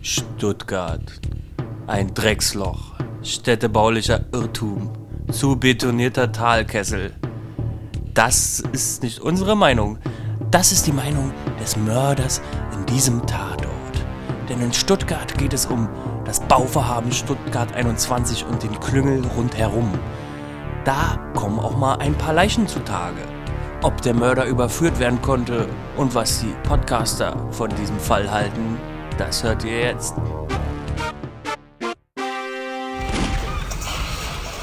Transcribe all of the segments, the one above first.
Stuttgart. Ein Drecksloch. Städtebaulicher Irrtum. Zu betonierter Talkessel. Das ist nicht unsere Meinung. Das ist die Meinung des Mörders in diesem Tatort. Denn in Stuttgart geht es um das Bauvorhaben Stuttgart 21 und den Klüngel rundherum. Da kommen auch mal ein paar Leichen zutage. Ob der Mörder überführt werden konnte und was die Podcaster von diesem Fall halten, das hört ihr jetzt.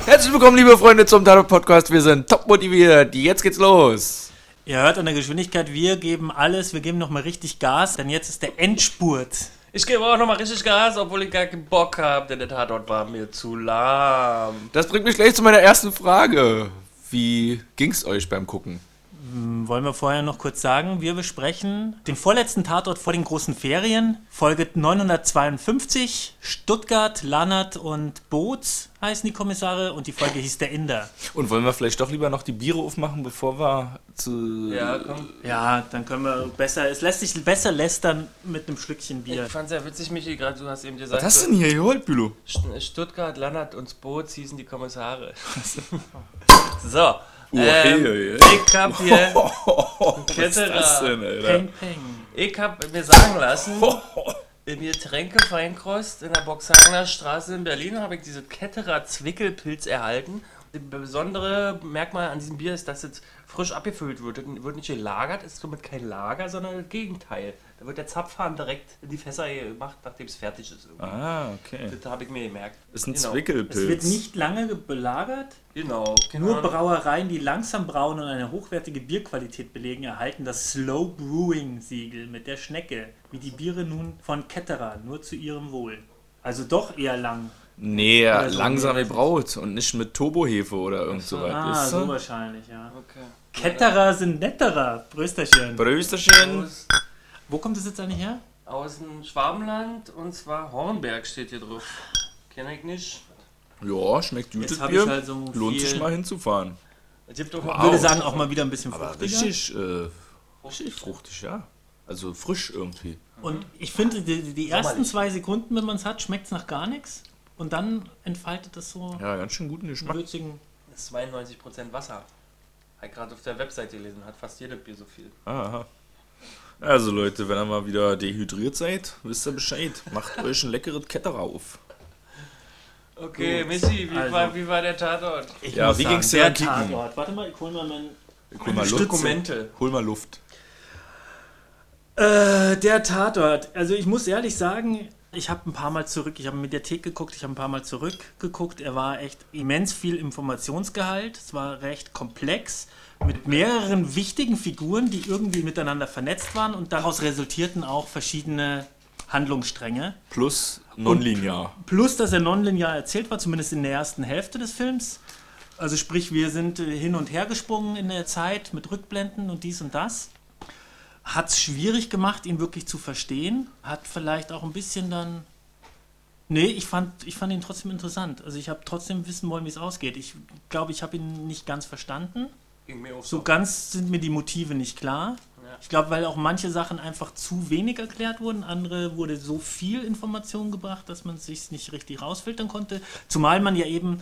Herzlich willkommen, liebe Freunde, zum Tatort Podcast. Wir sind top motiviert. Jetzt geht's los. Ihr hört an der Geschwindigkeit, wir geben alles, wir geben nochmal richtig Gas, denn jetzt ist der Endspurt. Ich gebe auch nochmal richtig Gas, obwohl ich gar keinen Bock habe, denn der Tatort war mir zu lahm. Das bringt mich gleich zu meiner ersten Frage. Wie ging's euch beim Gucken? Hm, Wollen wir vorher noch kurz sagen, wir besprechen den vorletzten Tatort vor den großen Ferien, Folge 952, Stuttgart, Lannert und Boots heißen die Kommissare und die Folge hieß der Inder. Und wollen wir vielleicht doch lieber noch die Biere aufmachen, bevor wir zu. Ja, komm. Ja, dann können wir besser, es lässt sich besser lästern mit einem Schlückchen Bier. Ich fand's ja witzig, Michi, gerade du hast eben gesagt, Was hast du denn hier geholt, Bülow? St- Stuttgart, Lannert und Boots hießen die Kommissare. so. Ähm. Ich hab hier Was denn? Peng, peng. Ich hab mir sagen lassen, im Getränkefeinkrost in der Boxhagener Straße in Berlin habe ich diese Ketterer Zwickelpilz erhalten. Das besondere Merkmal an diesem Bier ist, dass es frisch abgefüllt wird. Es wird nicht gelagert, es ist somit kein Lager, sondern das Gegenteil. Da wird der Zapfhahn direkt in die Fässer gemacht, nachdem es fertig ist. Irgendwie. Ah, okay. Das habe ich mir gemerkt. Ist ein Genau. Zwickelpilz. Es wird nicht lange belagert, Genau. Nur Genau. Brauereien, die langsam brauen und eine hochwertige Bierqualität belegen, erhalten das Slow Brewing Siegel mit der Schnecke, wie die Biere nun von Ketterer, nur zu ihrem Wohl. Also doch eher lang. Nee, Oder so, langsam nee, gebraut und nicht mit Turbohefe oder irgend so was. Ah, weißt so wahrscheinlich, ja. Okay. Ketterer sind netterer. Brösterchen. Brösterchen. Aus, Wo kommt das jetzt eigentlich her? aus dem Schwabenland und zwar Hornberg steht hier drauf. Kenne ich nicht. Ja, schmeckt gut Jetzt das hab ich Bier. halt so Lohnt sich mal hinzufahren. Es gibt doch Ich würde sagen, auch mal wieder ein bisschen Aber fruchtiger. richtig, äh, richtig fruchtig, ja. Also frisch irgendwie. Und ich finde, die, die ersten zwei Sekunden, wenn man es hat, schmeckt es nach gar nichts. Und dann entfaltet es so Ja, ganz schön guten Geschmack. würzigen Das ist 92% Wasser. Habe ich gerade auf der Webseite gelesen, hat fast jedes Bier so viel. Aha. Also Leute, wenn ihr mal wieder dehydriert seid, wisst ihr Bescheid. Macht euch ein leckeres Ketterer auf. Okay, Missy, wie, Also. war, wie war der Tatort? Ich Ja, muss wie sagen, ging's dir der? Tatort. Warte mal, ich hol mal meinen. Hol mal Luft. Dokumente. Hol mal Luft. Äh, der Tatort. Also ich muss ehrlich sagen, ich habe ein paar Mal zurück, ich habe Mediathek geguckt, ich habe ein paar Mal zurückgeguckt. Er war echt immens viel Informationsgehalt. Es war recht komplex mit mehreren wichtigen Figuren, die irgendwie miteinander vernetzt waren und daraus resultierten auch verschiedene Handlungsstränge. Plus nonlinear. Plus, dass er nonlinear erzählt war, zumindest in der ersten Hälfte des Films. Also sprich, wir sind äh, hin und her gesprungen in der Zeit mit Rückblenden und dies und das. Hat es schwierig gemacht, ihn wirklich zu verstehen. Hat vielleicht auch ein bisschen dann... Nee, ich fand, ich fand ihn trotzdem interessant. Also ich habe trotzdem wissen wollen, wie es ausgeht. Ich glaube, ich habe ihn nicht ganz verstanden. So ganz sind mir die Motive nicht klar. Ja. Ich glaube, weil auch manche Sachen einfach zu wenig erklärt wurden. Andere wurde so viel Information gebracht, dass man es sich nicht richtig rausfiltern konnte. Zumal man ja eben,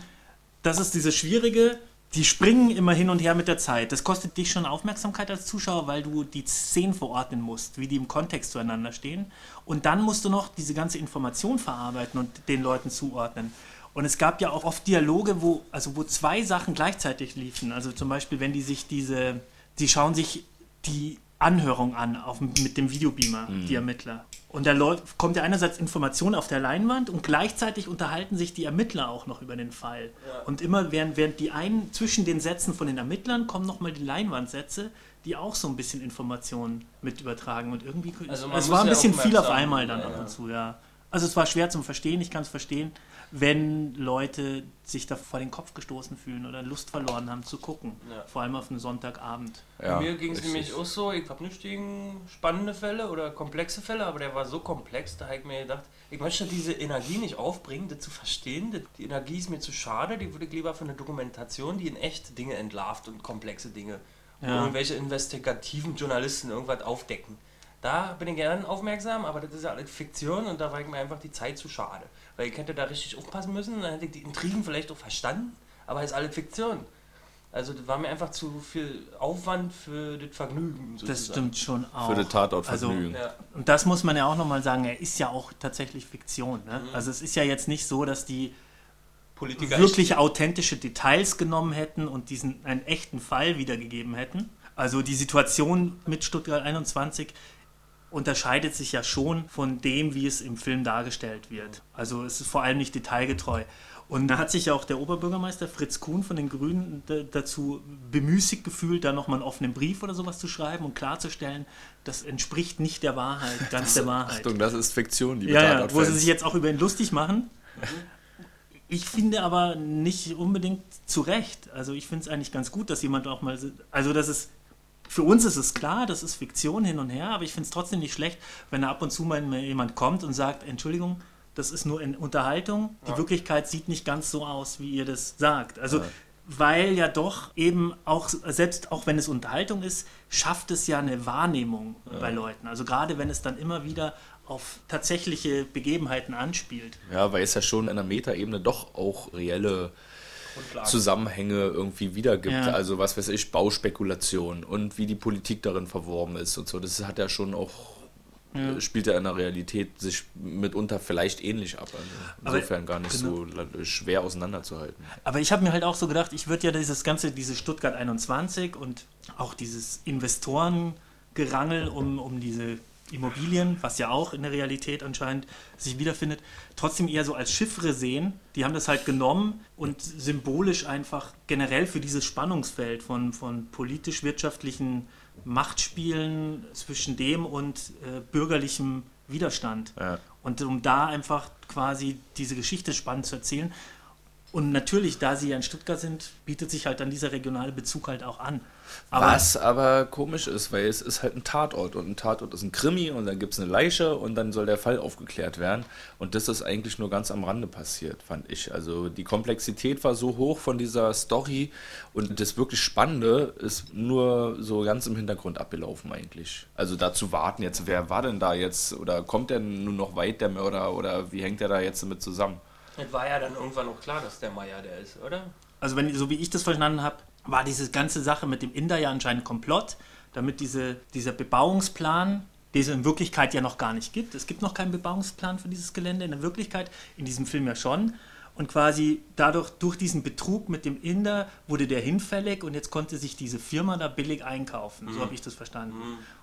das ist dieses Schwierige, die springen immer hin und her mit der Zeit. Das kostet dich schon Aufmerksamkeit als Zuschauer, weil du die Szenen verordnen musst, wie die im Kontext zueinander stehen. Und dann musst du noch diese ganze Information verarbeiten und den Leuten zuordnen. Und es gab ja auch oft Dialoge, wo, also wo zwei Sachen gleichzeitig liefen. Also zum Beispiel, wenn die sich diese, die schauen sich die Anhörung an auf, mit dem Videobeamer, die Ermittler. Und da läuft, kommt ja einerseits Information auf der Leinwand und gleichzeitig unterhalten sich die Ermittler auch noch über den Fall. Und immer während, während die einen zwischen den Sätzen von den Ermittlern kommen nochmal die Leinwandsätze, die auch so ein bisschen Informationen mit übertragen. Und irgendwie, Also es war ein ja bisschen viel auf einmal dann ja, ab ja. und zu, ja. Also es war schwer zum Verstehen, ich kann es verstehen, wenn Leute sich da vor den Kopf gestoßen fühlen oder Lust verloren haben zu gucken. Ja. Vor allem auf einen Sonntagabend. Ja, Mir ging es nämlich auch so, ich habe nicht gegen spannende Fälle oder komplexe Fälle, aber der war so komplex, da habe ich mir gedacht, ich möchte diese Energie nicht aufbringen, das zu verstehen. Die Energie ist mir zu schade, die würde ich lieber für eine Dokumentation, die in echt Dinge entlarvt und komplexe Dinge. Wo Ja. irgendwelche investigativen Journalisten irgendwas aufdecken. Da bin ich gern aufmerksam, aber das ist ja alles Fiktion und da war ich mir einfach die Zeit zu schade. Weil ich hätte da richtig aufpassen müssen, dann hätte ich die Intrigen vielleicht auch verstanden, aber es ist alles Fiktion. Also das war mir einfach zu viel Aufwand für das Vergnügen. Das stimmt schon auch. Für den Tatortvergnügen. Also, und das muss man ja auch nochmal sagen, er ist ja auch tatsächlich Fiktion. Ne? Mhm. Also es ist ja jetzt nicht so, dass die Politiker wirklich authentische Details genommen hätten und diesen einen echten Fall wiedergegeben hätten. Also die Situation mit Stuttgart 21 unterscheidet sich ja schon von dem, wie es im Film dargestellt wird. Also es ist vor allem nicht detailgetreu. Und da hat sich ja auch der Oberbürgermeister Fritz Kuhn von den Grünen dazu bemüßigt gefühlt, da nochmal einen offenen Brief oder sowas zu schreiben und klarzustellen, das entspricht nicht der Wahrheit, ganz der Wahrheit. Achtung, das ist Fiktion, liebe Ja, ja, wo sie sich jetzt auch über ihn lustig machen. Ich finde aber nicht unbedingt zu Recht. Also ich finde es eigentlich ganz gut, dass jemand auch mal... Also das ist... Für uns ist es klar, das ist Fiktion hin und her, aber ich finde es trotzdem nicht schlecht, wenn da ab und zu mal jemand kommt und sagt, Entschuldigung, das ist nur in Unterhaltung, die Wirklichkeit sieht nicht ganz so aus, wie ihr das sagt. Also weil ja doch eben auch, selbst auch wenn es Unterhaltung ist, schafft es ja eine Wahrnehmung bei Leuten. Also gerade wenn es dann immer wieder auf tatsächliche Begebenheiten anspielt. Ja, weil es ja schon in der Metaebene doch auch reelle Zusammenhänge irgendwie wiedergibt. Ja. Also was weiß ich, Bauspekulation und wie die Politik darin verworben ist und so. Das hat ja schon auch, äh, spielt ja in der Realität sich mitunter vielleicht ähnlich ab. Also Aber- insofern gar nicht so la- schwer auseinanderzuhalten. Aber ich habe mir halt auch so gedacht, ich würde ja dieses ganze, diese Stuttgart 21 und auch dieses Investorengerangel um, um diese Immobilien, was ja auch in der Realität anscheinend sich wiederfindet, trotzdem eher so als Chiffre sehen. Die haben das halt genommen und symbolisch einfach generell für dieses Spannungsfeld von, von politisch-wirtschaftlichen Machtspielen zwischen dem und äh, bürgerlichem Widerstand. Ja. Und um da einfach quasi diese Geschichte spannend zu erzählen. Und natürlich, da sie ja in Stuttgart sind, bietet sich halt dann dieser regionale Bezug halt auch an. Aber Was aber komisch ist, weil es ist halt ein Tatort und ein Tatort ist ein Krimi und dann gibt es eine Leiche und dann soll der Fall aufgeklärt werden. Und das ist eigentlich nur ganz am Rande passiert, fand ich. Also die Komplexität war so hoch von dieser Story und das wirklich Spannende ist nur so ganz im Hintergrund abgelaufen eigentlich. Also da zu warten jetzt, wer war denn da jetzt oder kommt der nur noch weit, der Mörder oder wie hängt der da jetzt damit zusammen? Es war ja dann irgendwann auch klar, dass der Meier der ist, oder? also wenn, so wie ich das verstanden habe, war diese ganze Sache mit dem Inder ja anscheinend Komplott, damit diese, dieser Bebauungsplan, den es in Wirklichkeit ja noch gar nicht gibt. Es gibt noch keinen Bebauungsplan für dieses Gelände in der Wirklichkeit, in diesem Film ja schon. Und quasi dadurch, durch diesen Betrug mit dem Inder, wurde der hinfällig und jetzt konnte sich diese Firma da billig einkaufen. So habe ich das verstanden.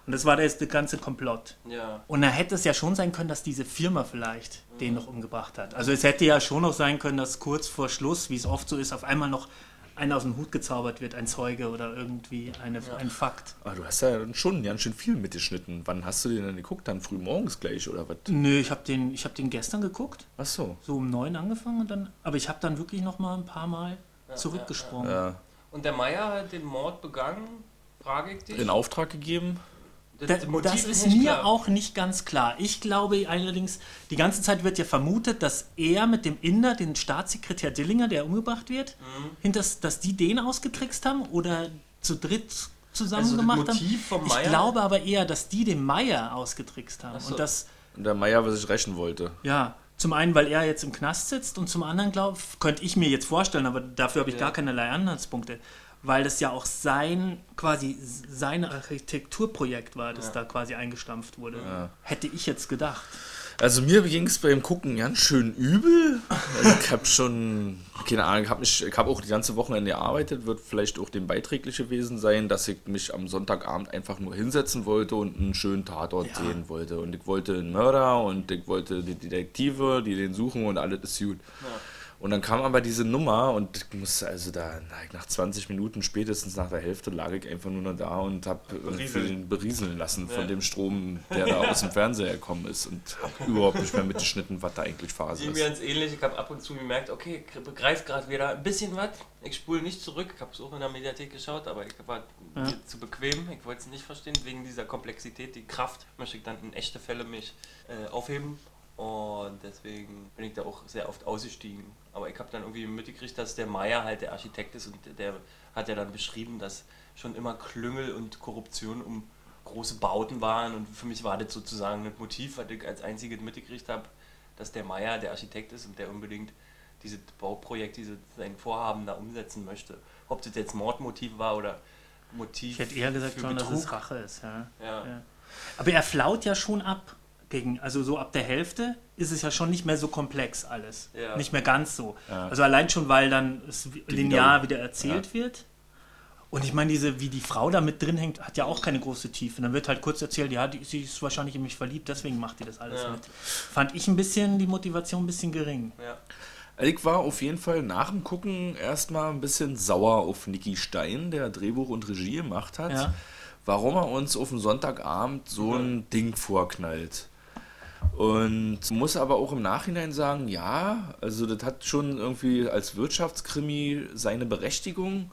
Und das war der, der ganze Komplott. Ja. Und da hätte es ja schon sein können, dass diese Firma vielleicht den noch umgebracht hat. Also es hätte ja schon noch sein können, dass kurz vor Schluss, wie es oft so ist, auf einmal noch einer aus dem Hut gezaubert wird, ein Zeuge oder irgendwie eine, ein Fakt. Ah, du hast ja dann schon ganz schön viel mitgeschnitten. Wann hast du den denn geguckt? Dann früh morgens gleich oder was? Nö, ich habe den, ich hab den gestern geguckt, Ach so. so um neun angefangen und dann, aber ich habe dann wirklich noch mal ein paar Mal zurückgesprungen. Ja. Und der Meier hat den Mord begangen, frage ich dich. In Auftrag gegeben. Da, das ist mir klar. auch nicht ganz klar. Ich glaube allerdings, die ganze Zeit wird ja vermutet, dass er mit dem Inder, den Staatssekretär Dillinger, der umgebracht wird, Mhm. hinters, dass die den ausgetrickst haben oder zu dritt zusammen Also das gemacht haben. Ich glaube aber eher, dass die den Meier ausgetrickst haben. So. Und das, Und der Meier, was ich rächen wollte. ja, zum einen, weil er jetzt im Knast sitzt und zum anderen, glaube könnte ich mir jetzt vorstellen, aber dafür habe ich Ja. gar keinerlei Anhaltspunkte, weil das ja auch sein, quasi sein Architekturprojekt war, das da quasi eingestampft wurde. Hätte ich jetzt gedacht. Also mir ging es beim Gucken ganz schön übel. Also ich habe schon, keine Ahnung, hab mich, ich habe auch die ganze Wochenende gearbeitet, wird vielleicht auch dem beiträglich gewesen sein, dass ich mich am Sonntagabend einfach nur hinsetzen wollte und einen schönen Tatort Ja. sehen wollte. Und ich wollte einen Mörder und ich wollte die Detektive, die den suchen und alles ist gut. Und dann kam aber diese Nummer und ich musste also da, na, nach 20 Minuten spätestens nach der Hälfte lag ich einfach nur noch da und habe den berieseln lassen von Ja. dem Strom, der da aus dem Fernseher gekommen ist und habe überhaupt nicht mehr mitgeschnitten, was da eigentlich Phase ist. ganz ähnlich. Ich habe ab und zu gemerkt, okay, ich begreife gerade wieder ein bisschen was. Ich spule nicht zurück. Ich habe es auch in der Mediathek geschaut, aber ich war Ja. mir zu bequem. Ich wollte es nicht verstehen. Wegen dieser Komplexität, die Kraft, möchte ich dann in echte Fälle mich äh, aufheben. Und deswegen bin ich da auch sehr oft ausgestiegen. Aber ich habe dann irgendwie mitgekriegt, dass der Meier halt der Architekt ist und der hat ja dann beschrieben, dass schon immer Klüngel und Korruption um große Bauten waren und für mich war das sozusagen das Motiv, was ich als einziges mitgekriegt habe, dass der Meier der Architekt ist und der unbedingt dieses Bauprojekt, diese, sein Vorhaben da umsetzen möchte. Ob das jetzt Mordmotiv war oder Motiv. Ich hätte eher gesagt schon, dass es Rache ist. Ja. Ja. Ja. Aber er flaut ja schon ab. Gegen, also so ab der Hälfte ist es ja schon nicht mehr so komplex alles. Ja. Nicht mehr ganz so. Ja. Also allein schon, weil dann es linear wieder- erzählt wird. Und ich meine, diese, wie die Frau da mit drin hängt, hat ja auch keine große Tiefe. Dann wird halt kurz erzählt, ja, die, sie ist wahrscheinlich in mich verliebt, deswegen macht die das alles Ja. mit. Fand ich ein bisschen die Motivation ein bisschen gering. Ja. Ich war auf jeden Fall nach dem Gucken erstmal ein bisschen sauer auf Niki Stein, der Drehbuch und Regie gemacht hat, Ja. warum er uns auf dem Sonntagabend so ein Ding vorknallt. Und muss aber auch im Nachhinein sagen, ja, also das hat schon irgendwie als Wirtschaftskrimi seine Berechtigung,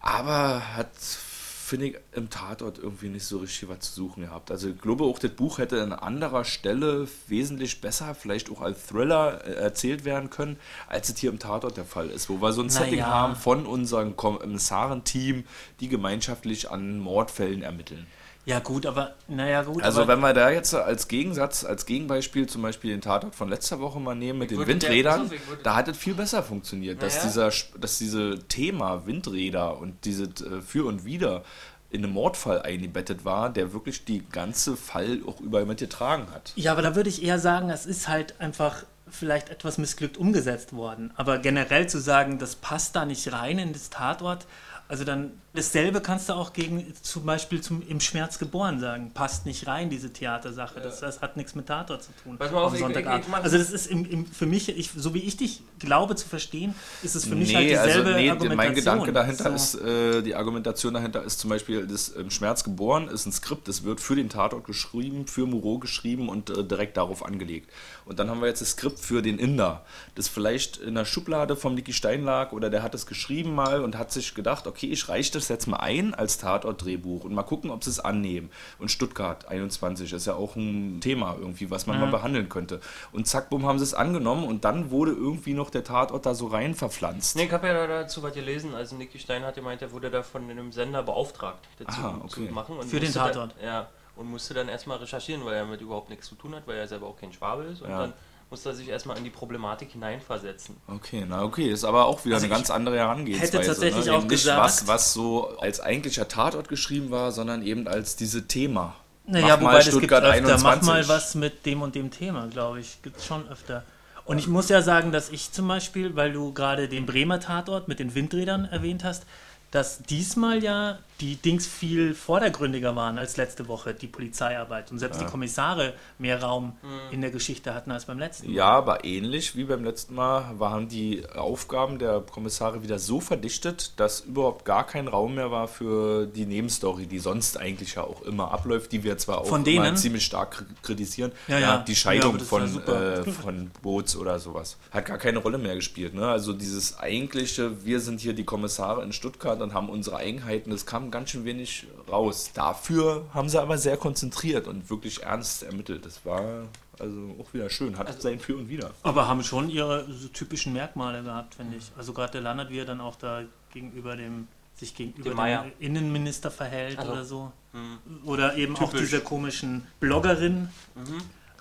aber hat, finde ich, im Tatort irgendwie nicht so richtig was zu suchen gehabt. Also ich glaube auch, das Buch hätte an anderer Stelle wesentlich besser, vielleicht auch als Thriller äh, erzählt werden können, als es hier im Tatort der Fall ist, wo wir so ein Na Setting ja. haben von unserem Kommissarenteam, die gemeinschaftlich an Mordfällen ermitteln. Ja, gut, aber naja, gut. Also aber, wenn wir da jetzt als Gegensatz, als Gegenbeispiel zum Beispiel den Tatort von letzter Woche mal nehmen mit den der- Windrädern, ich würde- da hat es viel besser funktioniert, dass, Naja. dieser, Sp- dass diese Thema Windräder und diese äh, Für und Wider in einem Mordfall eingebettet war, der wirklich die ganze Fall auch überall mitgetragen hat. Ja, aber da würde ich eher sagen, es ist halt einfach vielleicht etwas missglückt umgesetzt worden. Aber generell zu sagen, das passt da nicht rein in das Tatort, also dann dasselbe kannst du auch gegen zum Beispiel zum, im Schmerz geboren sagen. Passt nicht rein, diese Theatersache. Das, das hat nichts mit Tatort zu tun. Mal auf, am ich- Sonntagabend. ich- ich mach- also das ist im, im, für mich, ich, so wie ich dich glaube zu verstehen, ist es für mich nee, halt dieselbe also nee, Argumentation. mein Gedanke dahinter So. ist, äh, die Argumentation dahinter ist zum Beispiel, das im Schmerz geboren ist ein Skript, das wird für den Tatort geschrieben, für Moreau geschrieben und äh, direkt darauf angelegt. Und dann haben wir jetzt das Skript für den Inder, das vielleicht in der Schublade vom Niki Stein lag oder der hat es geschrieben mal und hat sich gedacht, okay, ich reiche das jetzt mal ein als Tatort-Drehbuch und mal gucken, ob sie es annehmen. Und Stuttgart 21 ist ja auch ein Thema irgendwie, was man mal behandeln könnte. Und zack, bumm, haben sie es angenommen und dann wurde irgendwie noch der Tatort da so rein verpflanzt. Nee, ich habe ja dazu was gelesen. Also Nicky Stein hat gemeint, er wurde da von einem Sender beauftragt, das Aha, zu, okay. zu machen. Und Für den musste Tatort. Dann, ja, und musste dann erstmal recherchieren, weil er damit überhaupt nichts zu tun hat, weil er selber auch kein Schwabe ist. Und Ja. dann musste er sich erstmal in die Problematik hineinversetzen. Okay, na okay, ist aber auch wieder Also eine ganz andere Herangehensweise. hätte tatsächlich ne? auch Eben nicht gesagt- was, was so als eigentlicher Tatort geschrieben war, sondern eben als diese Thema. Naja, Mach mal wobei das gibt Stuttgart öfter. Mach 21. mal was mit dem und dem Thema, glaube ich. Gibt es schon öfter. Und ich muss ja sagen, dass ich zum Beispiel, weil du gerade den Bremer Tatort mit den Windrädern erwähnt hast, dass diesmal ja die Dings viel vordergründiger waren als letzte Woche, die Polizeiarbeit. Und selbst die Kommissare mehr Raum in der Geschichte hatten als beim letzten Mal. Ja, aber ähnlich wie beim letzten Mal waren die Aufgaben der Kommissare wieder so verdichtet, dass überhaupt gar kein Raum mehr war für die Nebenstory, die sonst eigentlich ja auch immer abläuft, die wir zwar auch Von immer denen? ziemlich stark kri- kritisieren. Ja, ja. die Ja, Scheidung war von, äh, von Boots oder sowas. Hat gar keine Rolle mehr gespielt. Ne? Also dieses eigentliche, wir sind hier die Kommissare in Stuttgart und haben unsere Eigenheiten, das kam ganz schön wenig raus. Dafür haben sie aber sehr konzentriert und wirklich ernst ermittelt. Das war also auch wieder schön. Hat sein Für und Wider. Aber haben schon ihre so typischen Merkmale gehabt, finde ich. Also gerade der Landert, wie er dann auch da gegenüber dem sich gegenüber Dem dem. Innenminister verhält Also, oder so. hm. Oder eben auch Typisch. diese komischen Bloggerin.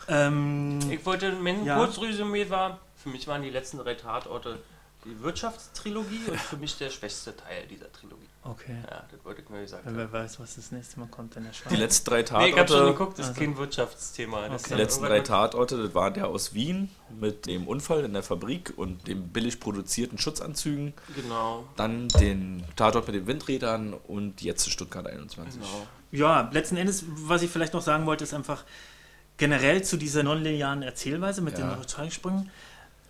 Ähm, Ich wollte, mein Ja. Kurzresümee war, für mich waren die letzten drei Tatorte die Wirtschaftstrilogie und für mich der schwächste Teil dieser Trilogie. okay. Ja, das wollte ich nur gesagt haben. Wer weiß, was das nächste Mal kommt in der Die Schweiz. letzten drei Nee, ich hab schon Tatorte, geguckt, das ist Also. kein Wirtschaftsthema. Das Okay. ist die letzten drei Tatorte, das war der aus Wien mit dem Unfall in der Fabrik und dem billig produzierten Schutzanzügen. Genau, Dann den Tatort mit den Windrädern und jetzt Stuttgart 21. genau. Ja, letzten Endes, was ich vielleicht noch sagen wollte, ist einfach generell zu dieser nonlinearen Erzählweise mit Ja. den Zeitsprüngen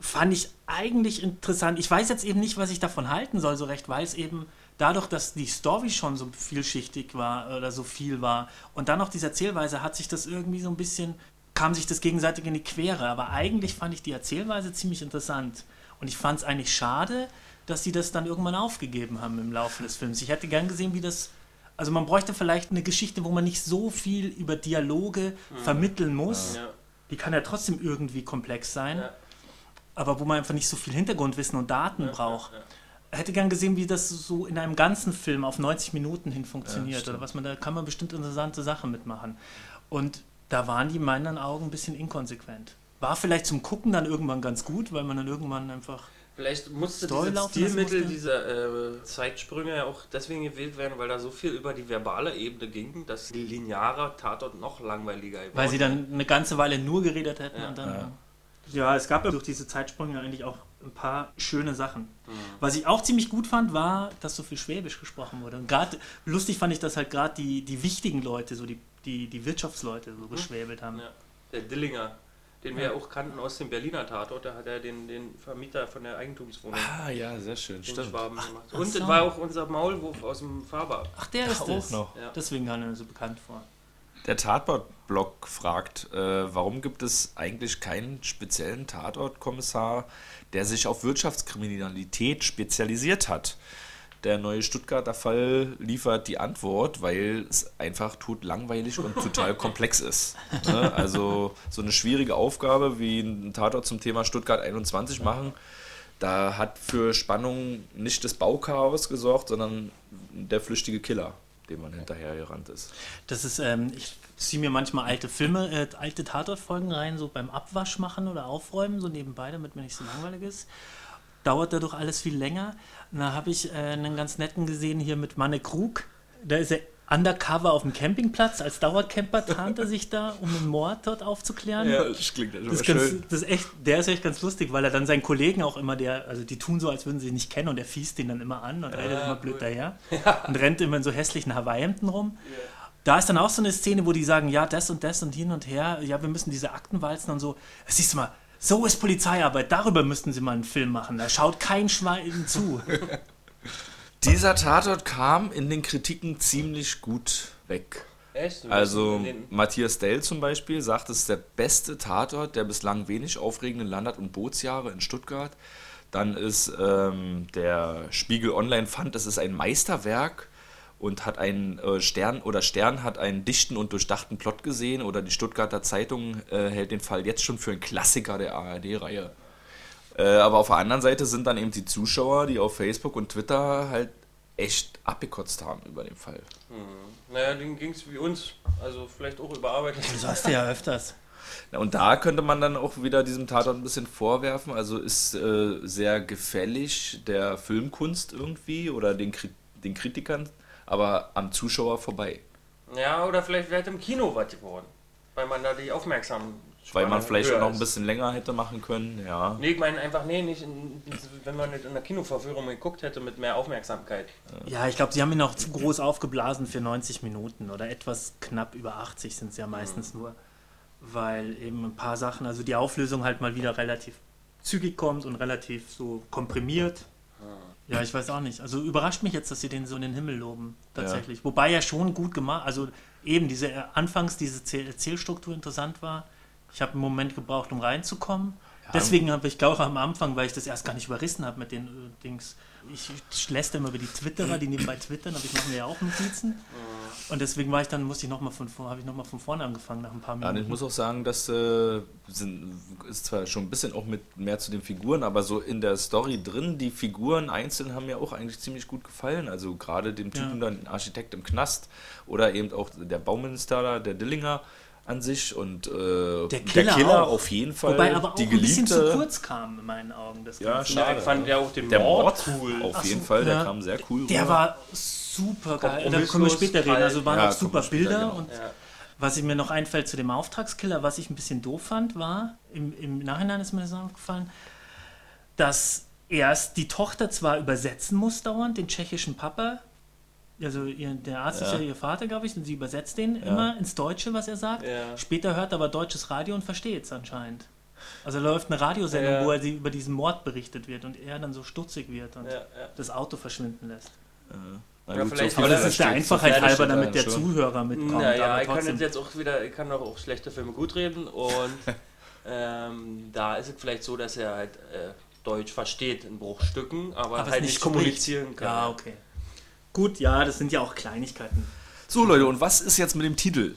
fand ich eigentlich interessant. Ich weiß jetzt eben nicht, was ich davon halten soll, so recht, weil es eben dadurch, dass die Story schon so vielschichtig war oder so viel war und dann noch diese Erzählweise, hat sich das irgendwie so ein bisschen, kam sich das gegenseitig in die Quere. Aber eigentlich fand ich die Erzählweise ziemlich interessant. Und ich fand es eigentlich schade, dass sie das dann irgendwann aufgegeben haben im Laufe des Films. Ich hätte gern gesehen, wie das. Also man bräuchte vielleicht eine Geschichte, wo man nicht so viel über Dialoge vermitteln muss. Ja. Die kann ja trotzdem irgendwie komplex sein, Ja. Aber wo man einfach nicht so viel Hintergrundwissen und Daten Ja, braucht. ja, ja. hätte gern gesehen, wie das so in einem ganzen Film auf 90 Minuten hin funktioniert. oder was man da kann man bestimmt interessante Sachen mitmachen. Und da waren die in meinen Augen ein bisschen inkonsequent. War vielleicht zum Gucken dann irgendwann ganz gut, weil man dann irgendwann einfach. Vielleicht musste Story dieses Stilmittel musste? dieser äh, Zeitsprünge ja auch deswegen gewählt werden, weil da so viel über die verbale Ebene ging, dass die lineare Tatort noch langweiliger geworden Weil sie dann eine ganze Weile nur geredet hätten Ja. und dann. Ja. es gab ja durch diese Zeitsprünge eigentlich auch ein paar schöne Sachen. Was ich auch ziemlich gut fand, war, dass so viel Schwäbisch gesprochen wurde. Und gerade lustig fand ich, dass halt gerade die, die wichtigen Leute, so die, die, die Wirtschaftsleute so geschwäbelt haben. Ja. Der Dillinger, den wir ja auch kannten aus dem Berliner Tatort, da hat er den, den Vermieter von der Eigentumswohnung, Ah, ja, sehr schön, den stimmt. Schwaben gemacht. ach Und so. es war auch unser Maulwurf aus dem Faber. Ach, der ist auch es. noch. Ja. Deswegen kam er so bekannt vor. Der Tatort-Blog fragt, äh, warum gibt es eigentlich keinen speziellen Tatortkommissar, der sich auf Wirtschaftskriminalität spezialisiert hat? Der neue Stuttgarter Fall liefert die Antwort, weil es einfach totlangweilig und total komplex ist. Ne? Also so eine schwierige Aufgabe wie ein Tatort zum Thema Stuttgart 21 machen, da hat für Spannung nicht das Bauchaos gesorgt, sondern der flüchtige Killer, dem man hinterher gerannt ist. Das ist, ähm, ich ziehe mir manchmal alte Filme, äh, alte Tatortfolgen rein, so beim Abwasch machen oder aufräumen, so nebenbei, damit mir nicht so langweilig ist. Dauert dadurch alles viel länger. Da habe ich äh, einen ganz netten gesehen hier mit Manne Krug. Da ist er undercover auf dem Campingplatz. Als Dauercamper tarnt er sich da, um einen Mord dort aufzuklären. das klingt ja Das ist, ganz, das ist echt, der ist echt ganz lustig, weil er dann seinen Kollegen auch immer, der, also die tun so, als würden sie ihn nicht kennen und er fiest den dann immer an und redet immer blöd daher und rennt immer in so hässlichen Hawaii-Hemden rum. Da ist dann auch so eine Szene, wo die sagen, ja, das und das und hin und her, ja, wir müssen diese Akten walzen und so. Siehst du mal, so ist Polizeiarbeit, darüber müssten sie mal einen Film machen. Da schaut kein Schwein zu. Dieser Tatort kam in den Kritiken ziemlich gut weg. Echt? Also Matthias Dell zum Beispiel sagt, es ist der beste Tatort der bislang wenig aufregenden Land- und Bootsjahre in Stuttgart. Dann ist ähm, der Spiegel Online fand, es ist ein Meisterwerk und hat einen äh, Stern oder Stern hat einen dichten und durchdachten Plot gesehen oder die Stuttgarter Zeitung äh, hält den Fall jetzt schon für einen Klassiker der ARD-Reihe. Äh, aber auf der anderen Seite sind dann eben die Zuschauer, die auf Facebook und Twitter halt echt abgekotzt haben über den Fall. Naja, denen ging es wie uns. Also vielleicht auch überarbeitet. Das hast du ja öfters. Na, Und da könnte man dann auch wieder diesem Tatort ein bisschen vorwerfen. Also ist äh, sehr gefällig der Filmkunst irgendwie oder den, Kri den Kritikern, aber am Zuschauer vorbei. Ja, oder vielleicht wäre es im Kino was geworden. Weil man da die Aufmerksamkeit. Weil man vielleicht auch noch ein bisschen länger hätte machen können, ja. Nee, ich meine einfach, nee, nicht in, wenn man nicht in der Kinoverführung geguckt hätte mit mehr Aufmerksamkeit. Ja, ich glaube, sie haben ihn noch zu groß aufgeblasen für 90 Minuten oder etwas knapp über 80 sind es ja meistens nur. Weil eben ein paar Sachen, also die Auflösung halt mal wieder relativ zügig kommt und relativ so komprimiert. Ja, ich weiß auch nicht. Also überrascht mich jetzt, dass sie den so in den Himmel loben, tatsächlich. Wobei er schon gut gemacht, also eben diese äh, anfangs diese Zähl Erzählstruktur interessant war. Ich habe einen Moment gebraucht, um reinzukommen. Deswegen habe ich glaube auch am Anfang, weil ich das erst gar nicht überrissen habe mit den äh, Dings. Ich, ich lässt immer über die Twitterer, die nebenbei twittern, aber ich mache mir ja auch Notizen. Und deswegen war ich dann, musste ich noch mal von, habe ich nochmal von vorne angefangen nach ein paar Ja, Minuten. und ich muss auch sagen, das äh, sind, ist zwar schon ein bisschen auch mit mehr zu den Figuren, aber so in der Story drin, die Figuren einzeln haben mir auch eigentlich ziemlich gut gefallen. Also gerade dem Typen Ja. dann, den Architekt im Knast oder eben auch der Bauminister da, der Dillinger an sich und äh, der Killer, auch. auf jeden Fall. Wobei aber auch die ein bisschen zu Geliebte. kurz kam in meinen Augen. Das Ja, schade. ich fand ja auch den Der Mord Mord cool. auf Ach jeden so, Fall, der ja. kam sehr cool Der rüber. war super geil. Da können wir später reden. Also waren Ja, auch super kommen wir später, Bilder. genau. Und Ja. was ich mir noch einfällt zu dem Auftragskiller, was ich ein bisschen doof fand, war, im, im Nachhinein ist mir das aufgefallen, dass erst die Tochter zwar übersetzen muss dauernd, den tschechischen Papa, also ihr, der Arzt ist Ja. ja ihr Vater, glaube ich, und sie übersetzt den immer ins Deutsche, was er sagt. Ja. Später hört er aber deutsches Radio und versteht es anscheinend. Also läuft eine Radiosendung, Ja. wo er sie über diesen Mord berichtet wird und er dann so stutzig wird und Ja, ja. das Auto verschwinden lässt. Gut, vielleicht- viel Aber das Ja, ist der Einfachheit halber, damit der. Zuhörer mitkommt. Naja, ich kann jetzt auch wieder, ich kann doch auch schlechte Filme gut reden und ähm, da ist es vielleicht so, dass er halt äh, Deutsch versteht in Bruchstücken, aber, Aber halt nicht nicht spricht. kommunizieren kann. Ja, okay. Gut, ja, das sind ja auch Kleinigkeiten. So Leute, und was ist jetzt mit dem Titel?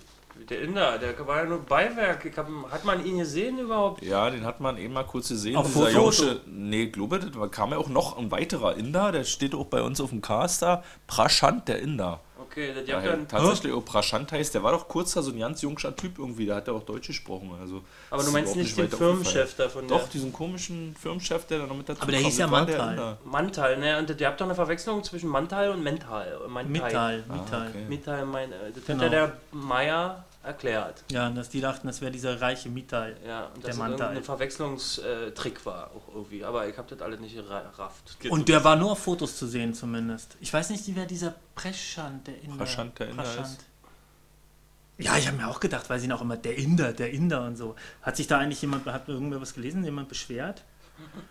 Der Inder, der war ja nur Beiwerk. Ich hab, hat man ihn gesehen überhaupt? Ja, den hat man eben mal kurz gesehen. Auf Dieser Foto? Jungsche, nee, glaube, da kam ja auch noch ein weiterer Inder, der steht auch bei uns auf dem Cast da. Prashant, der Inder. Okay, der Ja, hat dann. tatsächlich auch Prashant heißt, der war doch kurz da so ein ganz jungscher Typ irgendwie, der hat ja auch Deutsch gesprochen. Also, Aber du meinst nicht den Firmenchef da von Doch, diesen komischen Firmenchef, der da noch mit dazu Aber der kam, hieß ja Mantal. Mantal, ne? Und der habt doch eine Verwechslung zwischen Mantal und Mental. Mantal. Mittal, Ah, Mittal. okay. Mittal, mein, äh, das Genau. der Meier erklärt. Ja, dass die dachten, das wäre dieser reiche Mittal. Ja, und Der dass das Mantal. ein Verwechslungstrick war auch irgendwie. Aber ich habe das alles nicht gerafft. Und der war nur auf Fotos zu sehen zumindest. Ich weiß nicht, wer dieser Preschant, der Inder. Prashant, der Inder ist. Ja, ich habe mir auch gedacht, weil sie ihn auch immer der Inder, der Inder und so. Hat sich da eigentlich jemand, hat irgendwer was gelesen, jemand beschwert?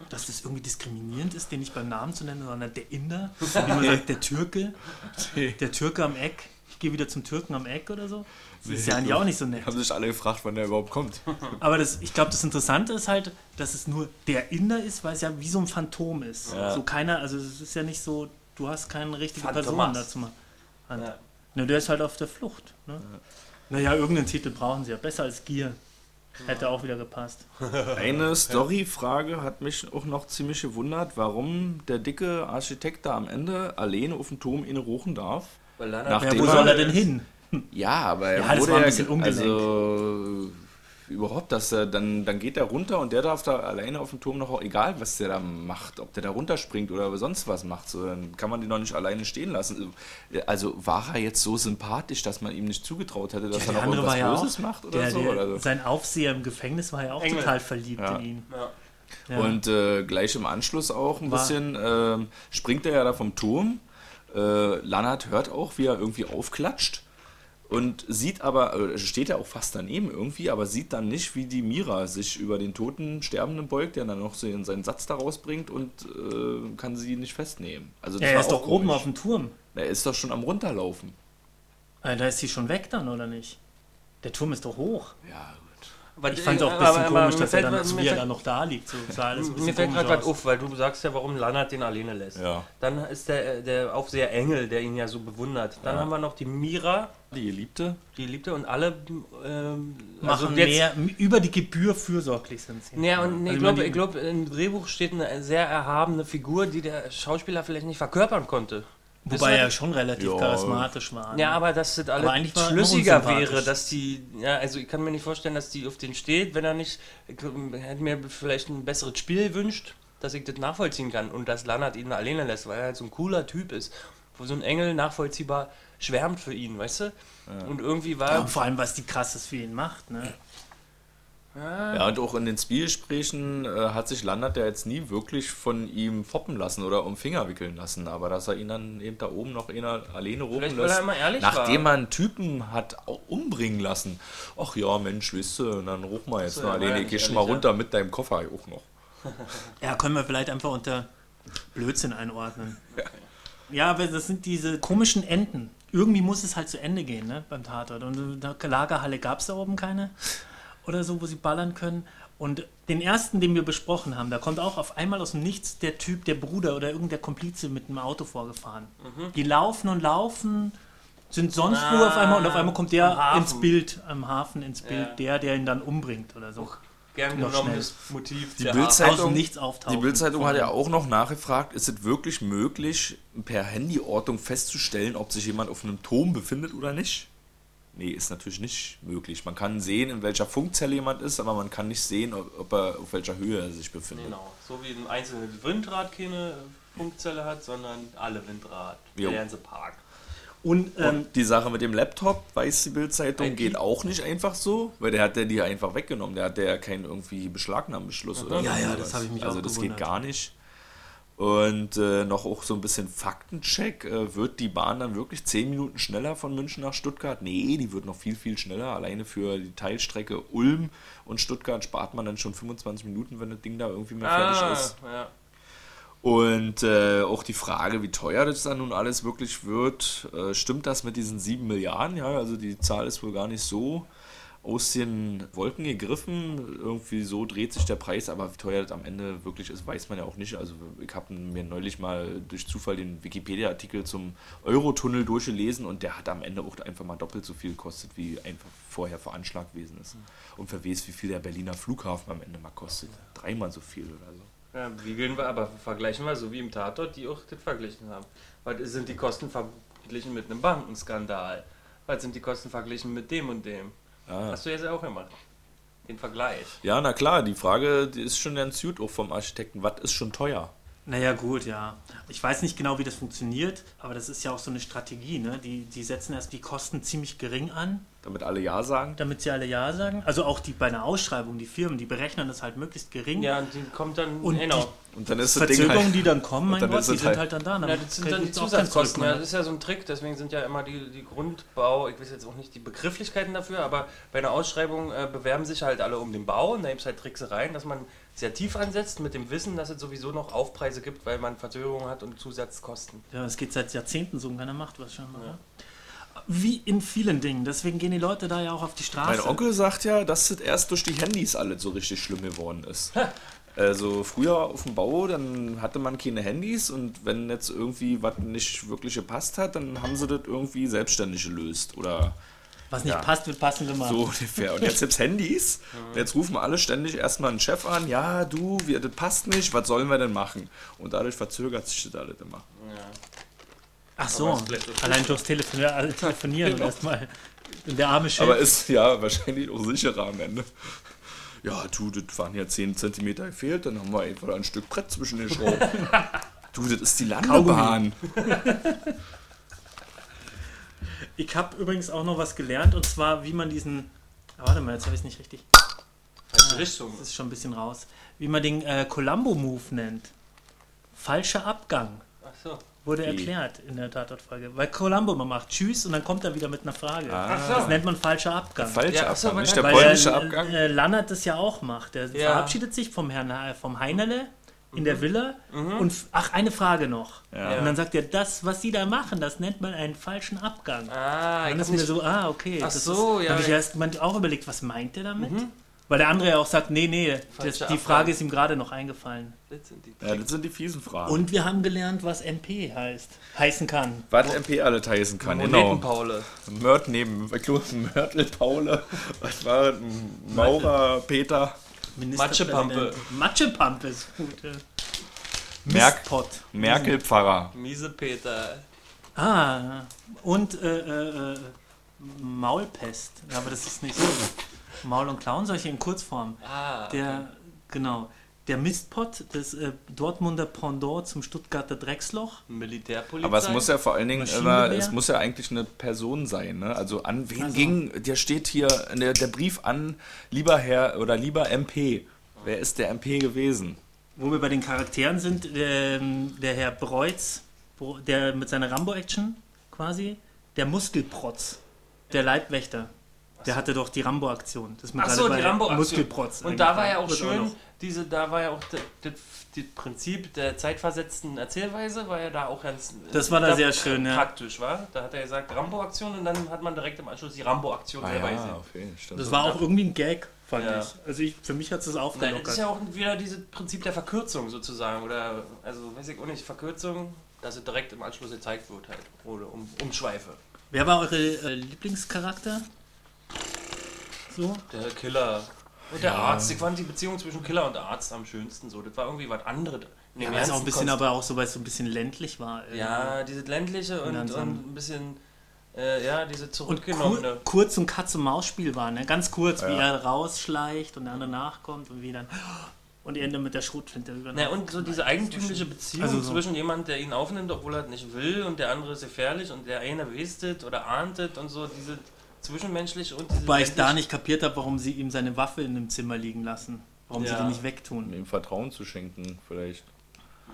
Dass das irgendwie diskriminierend ist, den nicht beim Namen zu nennen, sondern der Inder. Wie man sagt, der Türke. Der Türke am Eck. Ich gehe wieder zum Türken am Eck oder so. Das ist ja eigentlich auch nicht so nett. Haben sich alle gefragt, wann der überhaupt kommt. Aber das, ich glaube, das Interessante ist halt, dass es nur der Inder ist, weil es ja wie so ein Phantom ist. Ja. So keiner, also es ist ja nicht so, du hast keine richtige. Person dazu mal. Ja. Ne, der ist halt auf der Flucht. Ne? Naja, irgendeinen Titel brauchen sie ja. Besser als Gier. Hätte auch wieder gepasst. Eine Story-Frage hat mich auch noch ziemlich gewundert, warum der dicke Architekt da am Ende alleine auf dem Turm inne ruchen darf. Weil leider Nach Ja, wo soll er denn hin? Ja, aber er Ja, wurde war ein ja, bisschen ungelenk. also überhaupt, dass er dann, dann geht er runter und der darf da alleine auf dem Turm noch, egal was der da macht, ob der da runterspringt oder sonst was macht, so, dann kann man den doch nicht alleine stehen lassen. Also war er jetzt so sympathisch, dass man ihm nicht zugetraut hätte, dass Ja, er noch irgendwas ja Böses auch. macht oder Der, so? der, oder so. Sein Aufseher im Gefängnis war ja auch Engel. total verliebt Ja. in ihn. Ja. Ja. Und äh, gleich im Anschluss auch ein War- bisschen ähm, springt er ja da vom Turm. Äh, Lannert hört auch, wie er irgendwie aufklatscht und sieht aber, äh, steht er auch fast daneben irgendwie, aber sieht dann nicht, wie die Mira sich über den toten Sterbenden beugt, der dann noch so seinen Satz da rausbringt und äh, kann sie nicht festnehmen. Also ja, er ist doch oben komisch. auf dem Turm. Er ist doch schon am runterlaufen. Äh, Da ist sie schon weg dann, oder nicht? Der Turm ist doch hoch. Ja, Aber, Ich fand es auch ein aber- bisschen aber komisch, mir dass er dann, so mir wie er dann noch da liegt. So sah alles ein Mir fällt komisch gerade was auf, weil du sagst ja, warum Lannert den alleine lässt. Ja. Dann ist der, der Aufseher Engel, der ihn ja so bewundert. Dann Ja. haben wir noch die Mira, Die Geliebte. die Liebte, und alle ähm, Machen also jetzt- mehr, über die Gebühr fürsorglich sind sie. Ja, und Also ich glaube, glaub, im Drehbuch steht eine sehr erhabene Figur, die der Schauspieler vielleicht nicht verkörpern konnte. Wobei er schon relativ Ja. charismatisch war. Ja, aber dass das alles Aber er schlüssiger wäre, dass die, ja, also ich kann mir nicht vorstellen, dass die auf den steht, wenn er nicht, ich hätte mir vielleicht ein besseres Spiel gewünscht, dass ich das nachvollziehen kann und dass Lannert ihn alleine lässt, weil er halt so ein cooler Typ ist, wo so ein Engel nachvollziehbar schwärmt für ihn, weißt du? Und irgendwie war Ja, und vor allem, was die krasses für ihn macht. Ne? Ja, und auch in den Spielgesprächen äh, hat sich Landert ja jetzt nie wirklich von ihm foppen lassen oder um Finger wickeln lassen, aber dass er ihn dann eben da oben noch einer alleine rufen lässt, er immer ehrlich nachdem war. man einen Typen hat umbringen lassen. Ach ja, Mensch, weißt du, und dann rufen wir jetzt So, noch ja, war alleine, ja geh schon mal runter mit deinem Koffer auch noch. Ja, können wir vielleicht einfach unter Blödsinn einordnen. Ja, aber das sind diese komischen Enden. Irgendwie muss es halt zu Ende gehen, ne, beim Tatort. Und in der Lagerhalle gab es da oben keine oder so, wo sie ballern können. Und den ersten, den wir besprochen haben, da kommt auch auf einmal aus dem Nichts der Typ, der Bruder oder irgendein Komplize mit einem Auto vorgefahren. Die laufen und laufen, sind sonst wo auf einmal und auf einmal kommt der ins Bild, am Hafen ins Bild, Ja. der, der ihn dann umbringt oder so. Gern Noch genommenes Motiv. Die der Bildzeitung- Aus dem Nichts auftauchen. Die Bildzeitung hat ja auch noch nachgefragt, ist es wirklich möglich, per Handyortung festzustellen, ob sich jemand auf einem Turm befindet oder nicht? Nee, ist natürlich nicht möglich. Man kann sehen, in welcher Funkzelle jemand ist, aber man kann nicht sehen, ob, er auf welcher Höhe er sich befindet. Genau, so wie ein einzelnes Windrad keine Funkzelle hat, sondern alle Windrad, der ganze Park. Und, ähm, Und die Sache mit dem Laptop, weiß die Bildzeitung, geht auch nicht einfach so, weil der hat der die einfach weggenommen. Der hat ja keinen irgendwie Beschlagnahmebeschluss oder Ja, ja, das habe ich mich Also auch das gewundert. geht gar nicht. Und äh, noch auch so ein bisschen Faktencheck. Äh, wird die Bahn dann wirklich 10 Minuten schneller von München nach Stuttgart? Nee, die wird noch viel, viel schneller. Alleine für die Teilstrecke Ulm und Stuttgart spart man dann schon 25 Minuten, wenn das Ding da irgendwie mehr fertig ist. Ah, ja. Und äh, auch die Frage, wie teuer das dann nun alles wirklich wird, äh, stimmt das mit diesen 7 Milliarden? Ja, also die Zahl ist wohl gar nicht so aus den Wolken gegriffen. Irgendwie so dreht sich der Preis, aber wie teuer das am Ende wirklich ist, weiß man ja auch nicht. Also ich habe mir neulich mal durch Zufall den Wikipedia-Artikel zum Eurotunnel durchgelesen und der hat am Ende auch einfach mal doppelt so viel gekostet, wie einfach vorher veranschlagt gewesen ist. Und wer wie viel der Berliner Flughafen am Ende mal kostet. Dreimal so viel oder so. Ja, wiegeln wir, aber vergleichen wir so wie im Tatort, die auch das verglichen haben. Weil sind die Kosten verglichen mit einem Bankenskandal? Was sind die Kosten verglichen mit dem und dem? Ah. Hast du jetzt auch gemacht. Den Vergleich. Ja, na klar, die Frage die ist schon ganz gut auch vom Architekten. Was ist schon teuer? Naja, gut, ja. Ich weiß nicht genau, wie das funktioniert, aber das ist ja auch so eine Strategie. Ne? Die, die setzen erst die Kosten ziemlich gering an, Damit alle Ja sagen? damit sie alle Ja sagen. Also auch die bei einer Ausschreibung, die Firmen, die berechnen das halt möglichst gering. Ja, und die kommt dann. Und genau. Und dann ist Verzögerungen, halt, die dann kommen, mein dann Gott, die es sind halt- halt dann da. Ja, das sind dann die Zusatzkosten. Ja, das ist ja so ein Trick, deswegen sind ja immer die, die Grundbau, ich weiß jetzt auch nicht die Begrifflichkeiten dafür, aber bei einer Ausschreibung äh, bewerben sich halt alle um den Bau und da gibt es halt Tricksereien, dass man sehr tief ansetzt mit dem Wissen, dass es sowieso noch Aufpreise gibt, weil man Verzögerungen hat und Zusatzkosten. Ja, das geht seit Jahrzehnten so und keiner macht was schon mal. Ja. Wie in vielen Dingen. Deswegen gehen die Leute da ja auch auf die Straße. Mein Onkel sagt ja, dass das erst durch die Handys alles so richtig schlimm geworden ist. Also früher auf dem Bau, dann hatte man keine Handys und wenn jetzt irgendwie was nicht wirklich gepasst hat, dann haben sie das irgendwie selbstständig gelöst oder Was nicht Ja. passt, wird passend gemacht. so ungefähr. Und jetzt gibt's Handys. Und jetzt rufen alle ständig erstmal einen Chef an, ja, du, wir, das passt nicht, was sollen wir denn machen? Und dadurch verzögert sich das alles immer. Ach so, allein durchs Telefon äh, Telefonieren und erstmal der arme Chef. Aber ist ja wahrscheinlich auch sicherer am Ende. Ja, du, das waren ja 10 cm gefehlt, dann haben wir einfach ein Stück Brett zwischen den Schrauben. du, das ist die Landebahn. ich habe übrigens auch noch was gelernt und zwar, wie man diesen. Ah, warte mal, jetzt habe ich es nicht richtig. Falsche Richtung. Das ist schon ein bisschen raus. Wie man den äh, Columbo-Move nennt. Falscher Abgang. Ach so. Wurde Wie? erklärt in der Tatortfolge. Weil Columbo man macht Tschüss und dann kommt er wieder mit einer Frage. Ach Das so. nennt man falscher Abgang. Falscher Ja, Abgang, nicht der polnische der, Abgang. Äh, Lannert das ja auch macht. Der Ja. verabschiedet sich vom Herrn äh, vom Heinerle in der Villa und f- ach eine Frage noch. Ja. Und dann sagt er, das was Sie da machen, das nennt man einen falschen Abgang. Ah, dann ich ist mir so, ah okay. Ach das so, ist, ja, Habe ich erst mal auch überlegt, was meint der damit? Weil der andere ja auch sagt, nee, nee, das, die. Frage ist ihm gerade noch eingefallen. das sind die Ja, das sind die fiesen Fragen. Und wir haben gelernt, was MP heißt, heißen kann. was MP alle heißen kann, genau. Monetenpaule. Mörd neben, Mörtel Paule, was war? Maurer Peter, Ministerpräsident. Matschepampe ist gut. Ja. Merk- Mistpott. Merkel Pfarrer. Miese Peter. Ah, und äh, äh, äh, Maulpest. Ja, aber das ist nicht so. Maul und Clown, solche in Kurzform. Ah. Der, genau, der Mistpott, das äh, Dortmunder Pendant zum Stuttgarter Drecksloch. Militärpolizei. Aber es muss ja vor allen Dingen immer, Maschinengewehr? es muss ja eigentlich eine Person sein, ne? Also an wen Also. ging, der steht hier, der, der Brief an, lieber Herr oder lieber MP. Wer ist der MP gewesen? Wo wir bei den Charakteren sind, ähm, der Herr Breutz, der mit seiner Rambo-Action quasi, der Muskelprotz, der Leibwächter. Der hatte doch die Rambo-Aktion. Das ist mir Ach gerade so, bei die Rambo-Aktion. Muskelprotz. Und da war ja auch schön, noch. diese, da war ja auch das, Prinzip der zeitversetzten Erzählweise, war ja da auch ganz Das war da sehr schön, ja. praktisch, war. Da hat er gesagt Rambo-Aktion und dann hat man direkt im Anschluss die Rambo-Aktion selber gesehen. okay, stimmt. Das war auch irgendwie ein Gag, fand Ja. ich. Also ich, für mich hat es das Nein, aufgelockert. das ist ja auch wieder dieses Prinzip der Verkürzung sozusagen. Oder, also weiß ich auch nicht, Verkürzung, dass es direkt im Anschluss gezeigt wird halt. Oder um, Umschweife. Wer war eure äh, Lieblingscharakter? So? Der Killer. Und der Arzt. Ich fand die Beziehung zwischen Killer und Arzt am schönsten so. Das war irgendwie was anderes. Ja, weil es auch ein bisschen, Konst- aber auch so, weil es so ein bisschen ländlich war. irgendwie. Ja, dieses ländliche und, und so ein- ein bisschen, äh, ja, diese Und zurückgenommene. kur kurz und Katz-und-Maus-Spiel war, ne? Ganz kurz, wie Ja. er rausschleicht und der andere nachkommt und wie dann. Und Ende mit der Schrotflinte über. Na, und so diese eigentümliche Beziehung Also so. zwischen jemand, der ihn aufnimmt, obwohl er es nicht will, und der andere ist gefährlich und der eine wisst oder ahntet und so, diese zwischenmenschliche und. Wobei ich da nicht kapiert habe, warum sie ihm seine Waffe in dem Zimmer liegen lassen. Warum sie Ja. die nicht Um wegtun. ihm Vertrauen zu schenken, vielleicht.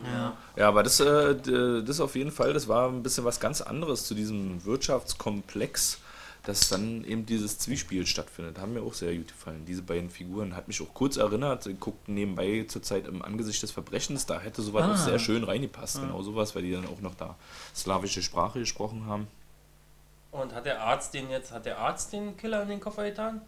Ja. Ja, aber das, äh, das auf jeden Fall, das war ein bisschen was ganz anderes zu diesem Wirtschaftskomplex, dass dann eben dieses Zwiespel stattfindet. Haben mir auch sehr gut gefallen. Diese beiden Figuren hat mich auch kurz erinnert, guckten nebenbei zurzeit im Angesicht des Verbrechens, da hätte sowas Ah. auch sehr schön reingepasst, genau sowas, weil die dann auch noch da slawische Sprache gesprochen haben. Und hat der Arzt den jetzt, hat der Arzt den Killer in den Koffer getan?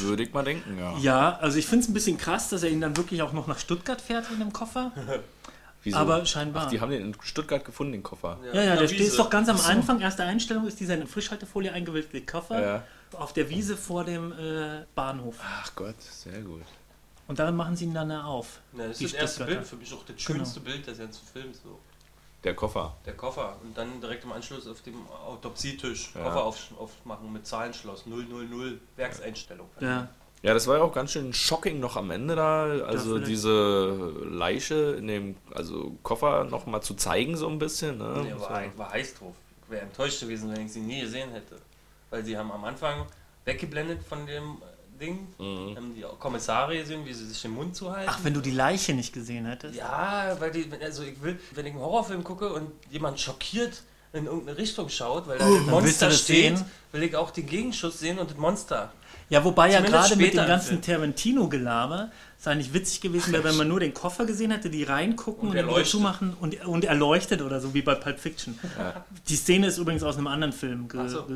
Würde ich mal denken, ja. Ja, also ich finde es ein bisschen krass, dass er ihn dann wirklich auch noch nach Stuttgart fährt in dem Koffer. Wieso? Aber scheinbar. Ach, die haben den in Stuttgart gefunden, den Koffer. Ja, ja, Na, der steht Wiese. ist doch ganz am Anfang, erste Einstellung ist dieser in Frischhaltefolie eingewickelte Koffer Ja. auf der Wiese vor dem äh, Bahnhof. Ach Gott, sehr gut. Und darin machen sie ihn dann auf. Ja, das ist das erste. Bild, für mich auch das schönste Bild des ganzen Films. So. Der Koffer. Der Koffer und dann direkt im Anschluss auf dem Autopsietisch Ja. Koffer auf, aufmachen mit Zahlenschloss 000 Werkseinstellung. Ja. Ja, das war ja auch ganz schön shocking noch am Ende da. Also diese Leiche in dem also Koffer noch mal zu zeigen, so ein bisschen. Ne? Nee, war, war heiß drauf. Ich wäre enttäuscht gewesen, wenn ich sie nie gesehen hätte. Weil sie haben am Anfang weggeblendet von dem Ding, Mhm. haben die Kommissare gesehen, wie sie sich den Mund zuhalten. Ach, wenn du die Leiche nicht gesehen hättest? Ja, weil die, also ich will, wenn ich einen Horrorfilm gucke und jemand schockiert in irgendeine Richtung schaut, weil da ein willst du Monster steht, sehen? will ich auch den Gegenschuss sehen und das Monster. Ja, wobei ja Zumindest gerade mit dem ganzen. Tarantino-Gelaber es eigentlich witzig gewesen wäre, wenn man nur den Koffer gesehen hätte, die reingucken Und und, dann zumachen und, und erleuchtet oder so wie bei Pulp Fiction. Die Szene ist übrigens aus einem anderen Film. Ge, Ach so.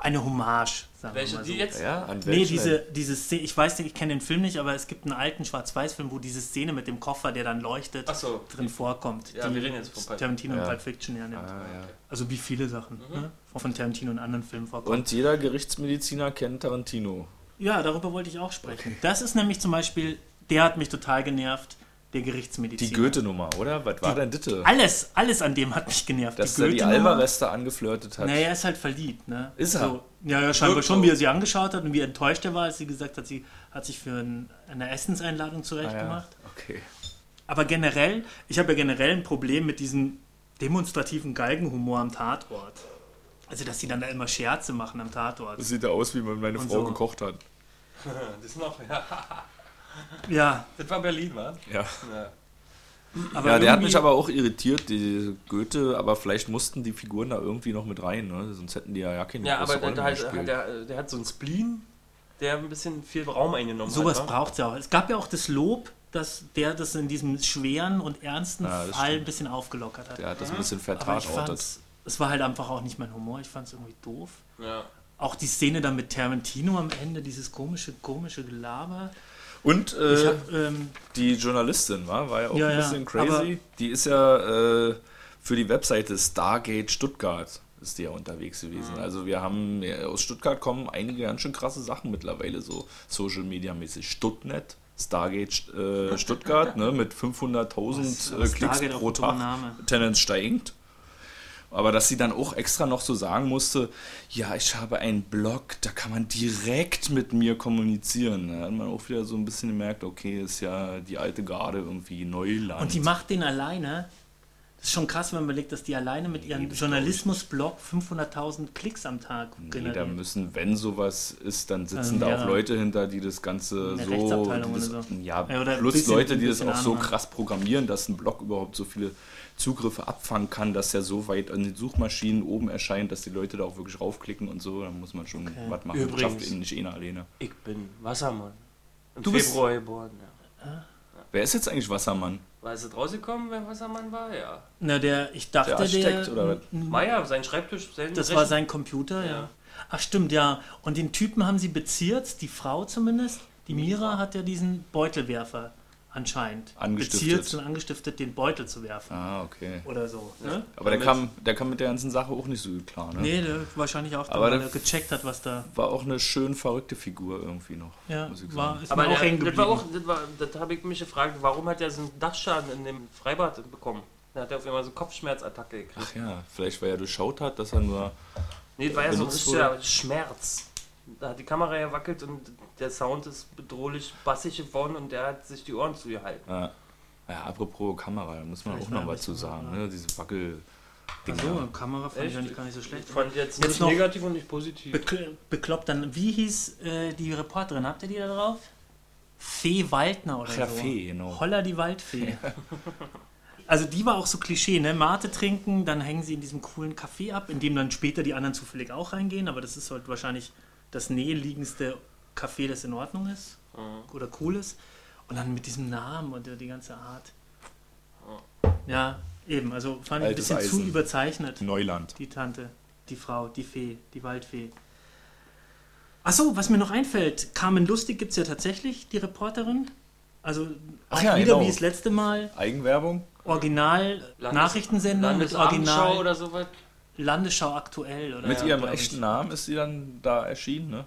Eine Hommage, sagen Welche wir mal so. die jetzt? Ja, an Nee, diese, diese Szene, ich weiß nicht, ich kenne den Film nicht, aber es gibt einen alten Schwarz-Weiß-Film, wo diese Szene mit dem Koffer, der dann leuchtet, so. drin vorkommt. Ja, wir reden jetzt von Tarantino Ja. und Pulp Fiction ja nimmt. Ah, ja. Also wie viele Sachen ne? von Tarantino und anderen Filmen vorkommen. Und jeder Gerichtsmediziner kennt Tarantino. Ja, darüber wollte ich auch sprechen. Das ist nämlich zum Beispiel, der hat mich total genervt, der Gerichtsmediziner. Die Goethe-Nummer, oder? Was war denn Ditte? Alles, alles an dem hat mich genervt. Dass er die Alvarez da angeflirtet hat. Naja, er ist halt verliebt, ne? Ist er? So, ja, ja, scheinbar Wirkt schon, wie er sie angeschaut hat und wie enttäuscht er war, als sie gesagt hat, sie hat sich für ein, eine Essenseinladung Ah, zurechtgemacht. ja. Okay. Aber generell, ich habe ja generell ein Problem mit diesem demonstrativen Galgenhumor am Tatort. Also, dass sie dann da immer Scherze machen am Tatort. Das sieht ja aus, wie man meine Und Frau so. gekocht hat. Das noch, ja. Ja, Das war Berlin, wa? Ja. Ja. aber ja, der hat mich aber auch irritiert, die Goethe, aber vielleicht mussten die Figuren da irgendwie noch mit rein, ne? sonst hätten die ja ja keine Ja, aber der, mehr der, gespielt. der, der hat so einen Spleen, der ein bisschen viel Raum eingenommen Sowas hat. wa? braucht es ja auch. Es gab ja auch das Lob, dass der das in diesem schweren und ernsten Ja, Fall stimmt. ein bisschen aufgelockert hat. Der hat das ein bisschen Aber ich vertatortet. fand's, es war halt einfach auch nicht mein Humor. Ich fand es irgendwie doof. Ja. Auch die Szene dann mit Tarantino am Ende, dieses komische, komische Gelaber. Und äh, hab, ähm, die Journalistin war, war ja auch Ja, ein bisschen crazy. Die ist ja äh, für die Webseite Stargate Stuttgart ist die ja unterwegs gewesen. Mhm. Also wir haben ja, aus Stuttgart kommen einige ganz schön krasse Sachen mittlerweile, so Social Media mäßig. Stuttnet, Stargate äh, Stuttgart, ne, mit 500.000 äh, Klicks pro Tag. Tendenz steigend. Aber dass sie dann auch extra noch so sagen musste, ja, ich habe einen Blog, da kann man direkt mit mir kommunizieren. Da hat man auch wieder so ein bisschen gemerkt, okay, ist ja die alte Garde irgendwie Neuland. und die macht den alleine. Das ist schon krass, wenn man überlegt, dass die alleine mit ihrem Journalismusblog 500.000 Klicks am Tag Nee, da generieren. müssen, wenn sowas ist, dann sitzen Ähm, da ja. auch Leute hinter, die das Ganze Eine so. Das, oder so. Ja, Ja, plus bisschen- Leute, die das auch so krass programmieren, dass ein Blog überhaupt so viele Zugriffe abfangen kann, dass er so weit an den Suchmaschinen oben erscheint, dass die Leute da auch wirklich raufklicken und so. Da muss man schon was machen. Übrigens. Schafft nicht einer alleine. Ich bin Wassermann. Im Du bist- Februar geboren, ja. Wer ist jetzt eigentlich Wassermann? War es rausgekommen, wer Wassermann war? Ja. Na, der, ich dachte, Der der. Architekt, oder was? Meier, sein Schreibtisch, sein Das Rechen- war sein Computer, ja. Ja. Ach stimmt, ja. Und den Typen haben sie beziert, die Frau zumindest. Die Mira hat ja diesen Beutelwerfer anscheinend Angestiftet. beziert und angestiftet, den Beutel zu werfen. Ah, okay. Oder so. Ne? Aber der kam, der kam mit der ganzen Sache auch nicht so gut klar, ne? Nee, der wahrscheinlich auch, Aber weil er gecheckt hat, was da. War auch eine schön verrückte Figur irgendwie noch. Ja, muss ich war, sagen. ist Aber mir auch der, das war auch, das, war- das habe ich mich gefragt, warum hat er so einen Dachschaden in dem Freibad bekommen? Da hat er auf einmal so eine Kopfschmerzattacke gekriegt. Ach ja, vielleicht weil er durchschaut hat, dass er nur. Nee, das war ja so ein richtiger Schmerz. Da hat die Kamera gewackelt und der Sound ist bedrohlich bassig geworden und der hat sich die Ohren zugehalten. Ja, ja apropos Kamera, da muss man Vielleicht auch noch was zu sagen, ne? Diese Wackel. Ach so, Kamera fand ich Echt? eigentlich gar nicht so schlecht. Ich fand jetzt, Jetzt nicht noch- negativ und nicht positiv. Bekl bekloppt dann, wie hieß äh, die Reporterin? Habt ihr die da drauf? Fee Waldner oder Ach ja, so. Fee, genau. Holla die Waldfee. Also die war auch so Klischee, ne? Mate trinken, dann hängen sie in diesem coolen Café ab, in dem dann später die anderen zufällig auch reingehen, aber das ist halt wahrscheinlich das näheliegendste Café, das in Ordnung ist Mhm. oder cool ist. Und dann mit diesem Namen und die ganze Art. Ja, eben, also fand ich ein Altes bisschen zu Eisen. überzeichnet, Neuland. die Tante, die Frau, die Fee, die Waldfee. Achso, was mir noch einfällt, Carmen Lustig gibt es ja tatsächlich, die Reporterin. Also Ach auch ja, wieder genau. wie das letzte Mal, Eigenwerbung? Original Landes- Nachrichtensendung mit Original oder sowas. Landesschau aktuell. Oder Mit ja, ihrem echten Namen ist sie dann da erschienen, ne?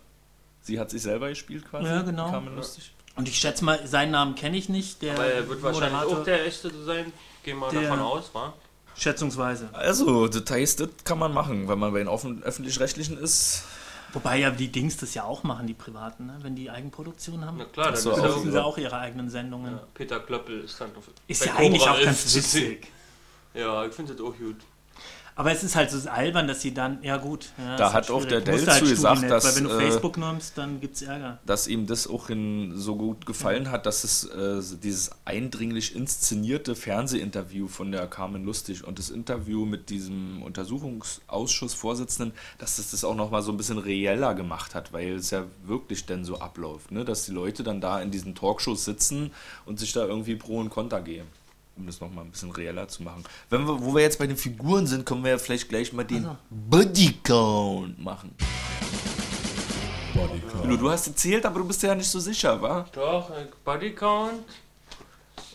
Sie hat sich selber gespielt quasi. Ja, genau. Carmen Lustig. Und ich schätze mal, seinen Namen kenne ich nicht. Der Aber er wird wahrscheinlich Moderator, auch der echte sein. Gehen wir Der- davon aus, wa? Schätzungsweise. Also, Details, das kann man machen, wenn man bei den öffentlich-rechtlichen ist. Wobei ja die Dings das ja auch machen, die Privaten, ne? wenn die Eigenproduktion haben. Na klar, dann so, auch ja Machen so. sie auch ihre eigenen Sendungen. Ja, Peter Klöppel ist dann auf Ist ja eigentlich auch 11 ganz witzig. Ja, ich finde das auch gut. Aber es ist halt so albern, dass sie dann, ja gut. Ja, Da ist hat halt auch der Dell halt zu gesagt, dass, Weil wenn du äh, Facebook nimmst, dann gibt's Ärger. dass ihm das auch in, so gut gefallen hat, dass es äh, dieses eindringlich inszenierte Fernsehinterview von der Carmen Lustig und das Interview mit diesem Untersuchungsausschussvorsitzenden, dass das das auch nochmal so ein bisschen reeller gemacht hat, weil es ja wirklich dann so abläuft, ne? dass die Leute dann da in diesen Talkshows sitzen und sich da irgendwie Pro und Contra geben. Um das nochmal ein bisschen reeller zu machen. Wenn wir, wo wir jetzt bei den Figuren sind, können wir ja vielleicht gleich mal den Also. Bodycount machen. Lu, du hast erzählt, aber du bist ja nicht so sicher, wa? Doch, äh, Bodycount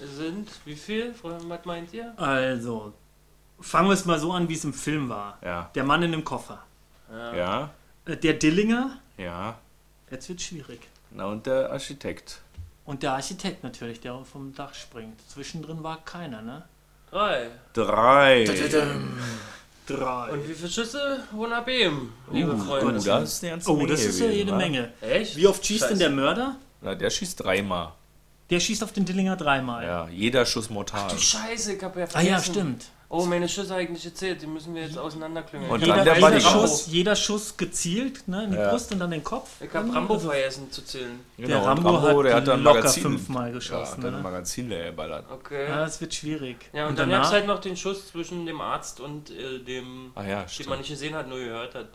sind wie viel? Was meint ihr? Also, fangen wir es mal so an, wie es im Film war. Ja. Der Mann in dem Koffer. Ja, Äh, Der Dillinger, ja. jetzt wird schwierig. Na und der Architekt. Und der Architekt natürlich, der vom Dach springt. Zwischendrin war keiner, ne? Drei. Drei. Drei. Und wie viele Schüsse wurden ab ihm, liebe Oh, Freunde? das ist eine ganze oh, Menge das ist ja jede? Menge. Echt? Wie oft schießt denn Scheiße. der Mörder? Na, der schießt dreimal. Der schießt auf den Dillinger dreimal. Ja, jeder Schuss mortal. Du Scheiße, ich hab ja Ah vergessen. ja, stimmt. Oh, meine Schüsse habe ich nicht erzählt, die müssen wir jetzt auseinanderklüngeln. Und ich dann Jeder, der jeder. Schuss, jeder Schuss gezielt, ne, in die Ja. Brust und dann den Kopf. ich habe Rambo vergessen zu zählen. Genau, Der und Rambo hat der hat dann locker Magazin, fünfmal Ja, geschossen, hat dann ne? Magazin leer geballert. Okay. Ja, das wird schwierig. Ja, und, und dann gab es danach, halt noch den Schuss zwischen dem Arzt und äh, dem, Ah ja, den stimmt. man nicht gesehen hat, nur gehört hat.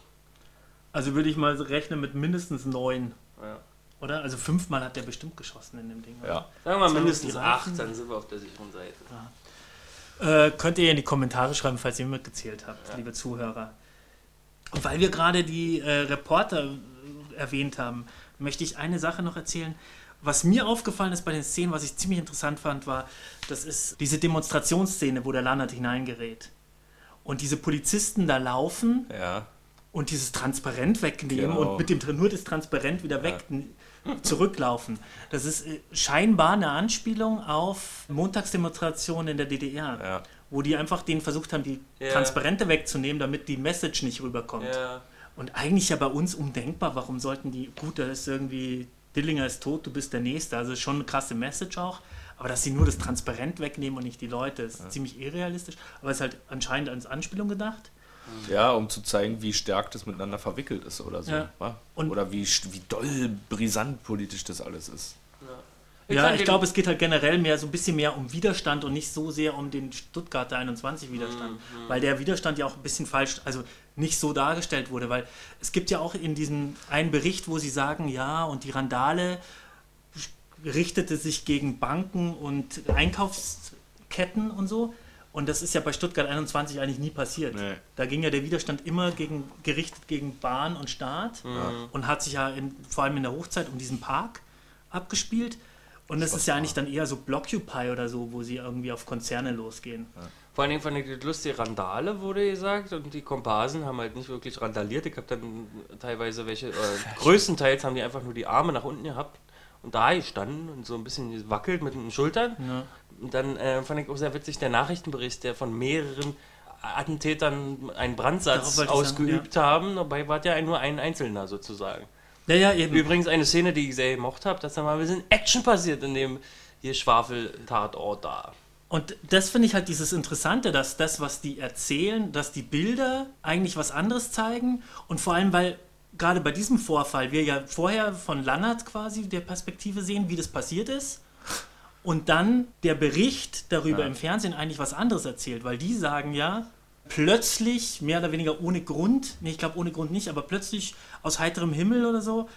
also würde ich mal rechnen mit mindestens neun. Ja. Oder? Also fünfmal hat der bestimmt geschossen in dem Ding. oder? Ja. Sagen wir mal mindestens acht, dann sind wir auf der sicheren Seite. Äh, könnt ihr in die Kommentare schreiben, falls ihr mitgezählt habt, liebe Zuhörer. Und weil wir gerade die äh, Reporter äh, erwähnt haben, möchte ich eine Sache noch erzählen. Was mir aufgefallen ist bei den Szenen, was ich ziemlich interessant fand, war, das ist diese Demonstrationsszene, wo der Landert hineingerät. Und diese Polizisten da laufen Ja. und dieses Transparent wegnehmen Genau. und mit dem nur das Transparent wieder weg zurücklaufen. Das ist äh, scheinbar eine Anspielung auf Montagsdemonstrationen in der DDR, Ja. wo die einfach denen versucht haben, die Ja. Transparente wegzunehmen, damit die Message nicht rüberkommt. Ja. Und eigentlich ja bei uns undenkbar, warum sollten die, gut, da ist irgendwie, Dillinger ist tot, du bist der Nächste, also schon eine krasse Message auch, aber dass sie nur das Transparent wegnehmen und nicht die Leute, ist ziemlich irrealistisch, aber ist halt anscheinend als Anspielung gedacht. Ja, um zu zeigen, wie stark das miteinander verwickelt ist oder so. Ja. wa? Und- oder wie, wie doll brisant politisch das alles ist. Ich ja, fand ich glaube, es geht halt generell mehr so ein bisschen mehr um Widerstand und nicht so sehr um den Stuttgarter 21 Widerstand, weil der Widerstand ja auch ein bisschen falsch, also nicht so dargestellt wurde, weil es gibt ja auch in diesem einen Bericht, wo sie sagen, ja, und die Randale richtete sich gegen Banken und Einkaufsketten und so. Und das ist ja bei Stuttgart 21 eigentlich nie passiert. Nee. Da ging ja der Widerstand immer gegen, gerichtet gegen Bahn und Staat und hat sich ja in, vor allem in der Hochzeit um diesen Park abgespielt. Und das ist ja eigentlich dann eher so Blockupy oder so, wo sie irgendwie auf Konzerne losgehen. Vor allen Dingen fand ich das lustig, Randale wurde gesagt und die Komparsen haben halt nicht wirklich randaliert. Ich habe dann teilweise welche, äh, größtenteils haben die einfach nur die Arme nach unten gehabt und da gestanden und so ein bisschen gewackelt mit den Schultern. Ja. Dann äh, fand ich auch sehr witzig der Nachrichtenbericht, der von mehreren Attentätern einen Brandsatz Darauf wollte ich ausgeübt haben. Dabei war ja nur ein Einzelner sozusagen. Ja, ja, eben. Übrigens eine Szene, die ich sehr gemocht habe, dass da mal ein bisschen Action passiert in dem hier Schwafel-Tatort da. Und das finde ich halt dieses Interessante, dass das, was die erzählen, dass die Bilder eigentlich was anderes zeigen. Und vor allem, weil gerade bei diesem Vorfall wir ja vorher von Lannert quasi der Perspektive sehen, wie das passiert ist. Und dann der Bericht darüber Ja. im Fernsehen eigentlich was anderes erzählt, weil die sagen ja, plötzlich, mehr oder weniger ohne Grund, nee, ich glaube ohne Grund nicht, aber plötzlich aus heiterem Himmel oder so,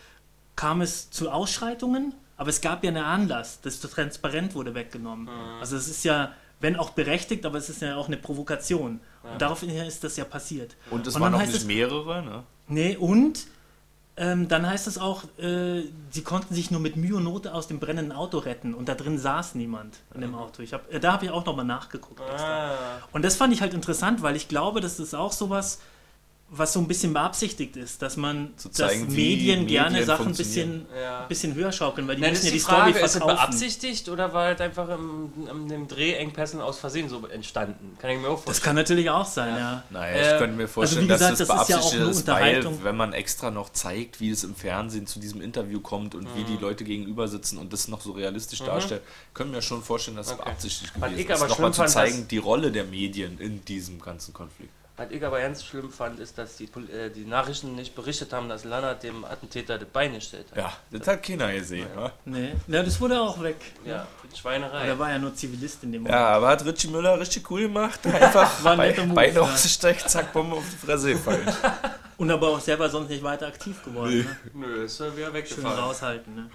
kam es zu Ausschreitungen, aber es gab ja einen Anlass, das Transparent wurde weggenommen. Also es ist ja, wenn auch berechtigt, aber es ist ja auch eine Provokation. Und daraufhin ist das ja passiert. Und es Und waren heißt nicht es- mehrere, ne? Nee, und ähm, dann heißt es auch, äh, sie konnten sich nur mit Mühe und Note aus dem brennenden Auto retten und da drin saß niemand in dem Auto. Ich hab, äh, da habe ich auch nochmal nachgeguckt. Ah. Und das fand ich halt interessant, weil ich glaube, das ist auch sowas, was so ein bisschen beabsichtigt ist, dass man, Zu zeigen, dass wie Medien gerne Medien Sachen ein bisschen, Ja. bisschen höher schaukeln, weil die Nein, das müssen ist ja die die, Frage, Story ist es verkaufen. beabsichtigt oder war halt einfach im, in dem Drehengpässen aus Versehen so entstanden? Kann ich mir auch Das vorstellen. kann natürlich auch sein, ja. Naja, Äh, ich könnte mir vorstellen, wie gesagt, dass das das ist ja auch beabsichtigt nur ist, weil Unterhaltung. wenn man extra noch zeigt, wie es im Fernsehen zu diesem Interview kommt und wie Mhm. die Leute gegenüber sitzen und das noch so realistisch darstellt, können wir schon vorstellen, dass es Okay. beabsichtigt gewesen ist. aber Nochmal zu zeigen, die Rolle der Medien in diesem ganzen Konflikt. Was ich aber ganz schlimm fand, ist, dass die, äh, die Nachrichten nicht berichtet haben, dass Lannert dem Attentäter das Bein gestellt hat. Ja, das hat keiner gesehen. Ja, Nee, ja, das wurde auch weg. Ja, Aber Schweinerei. der war ja nur Zivilist in dem Moment. ja aber hat Richie Müller richtig cool gemacht. Einfach War ein Be Move, Beine ja. ausgestreckt, zack, Bombe auf die Fresse gefallen. Und aber auch selber sonst nicht weiter aktiv geworden. Ne? Nö, ist ja wieder Schön weggefallen. raushalten. Ne?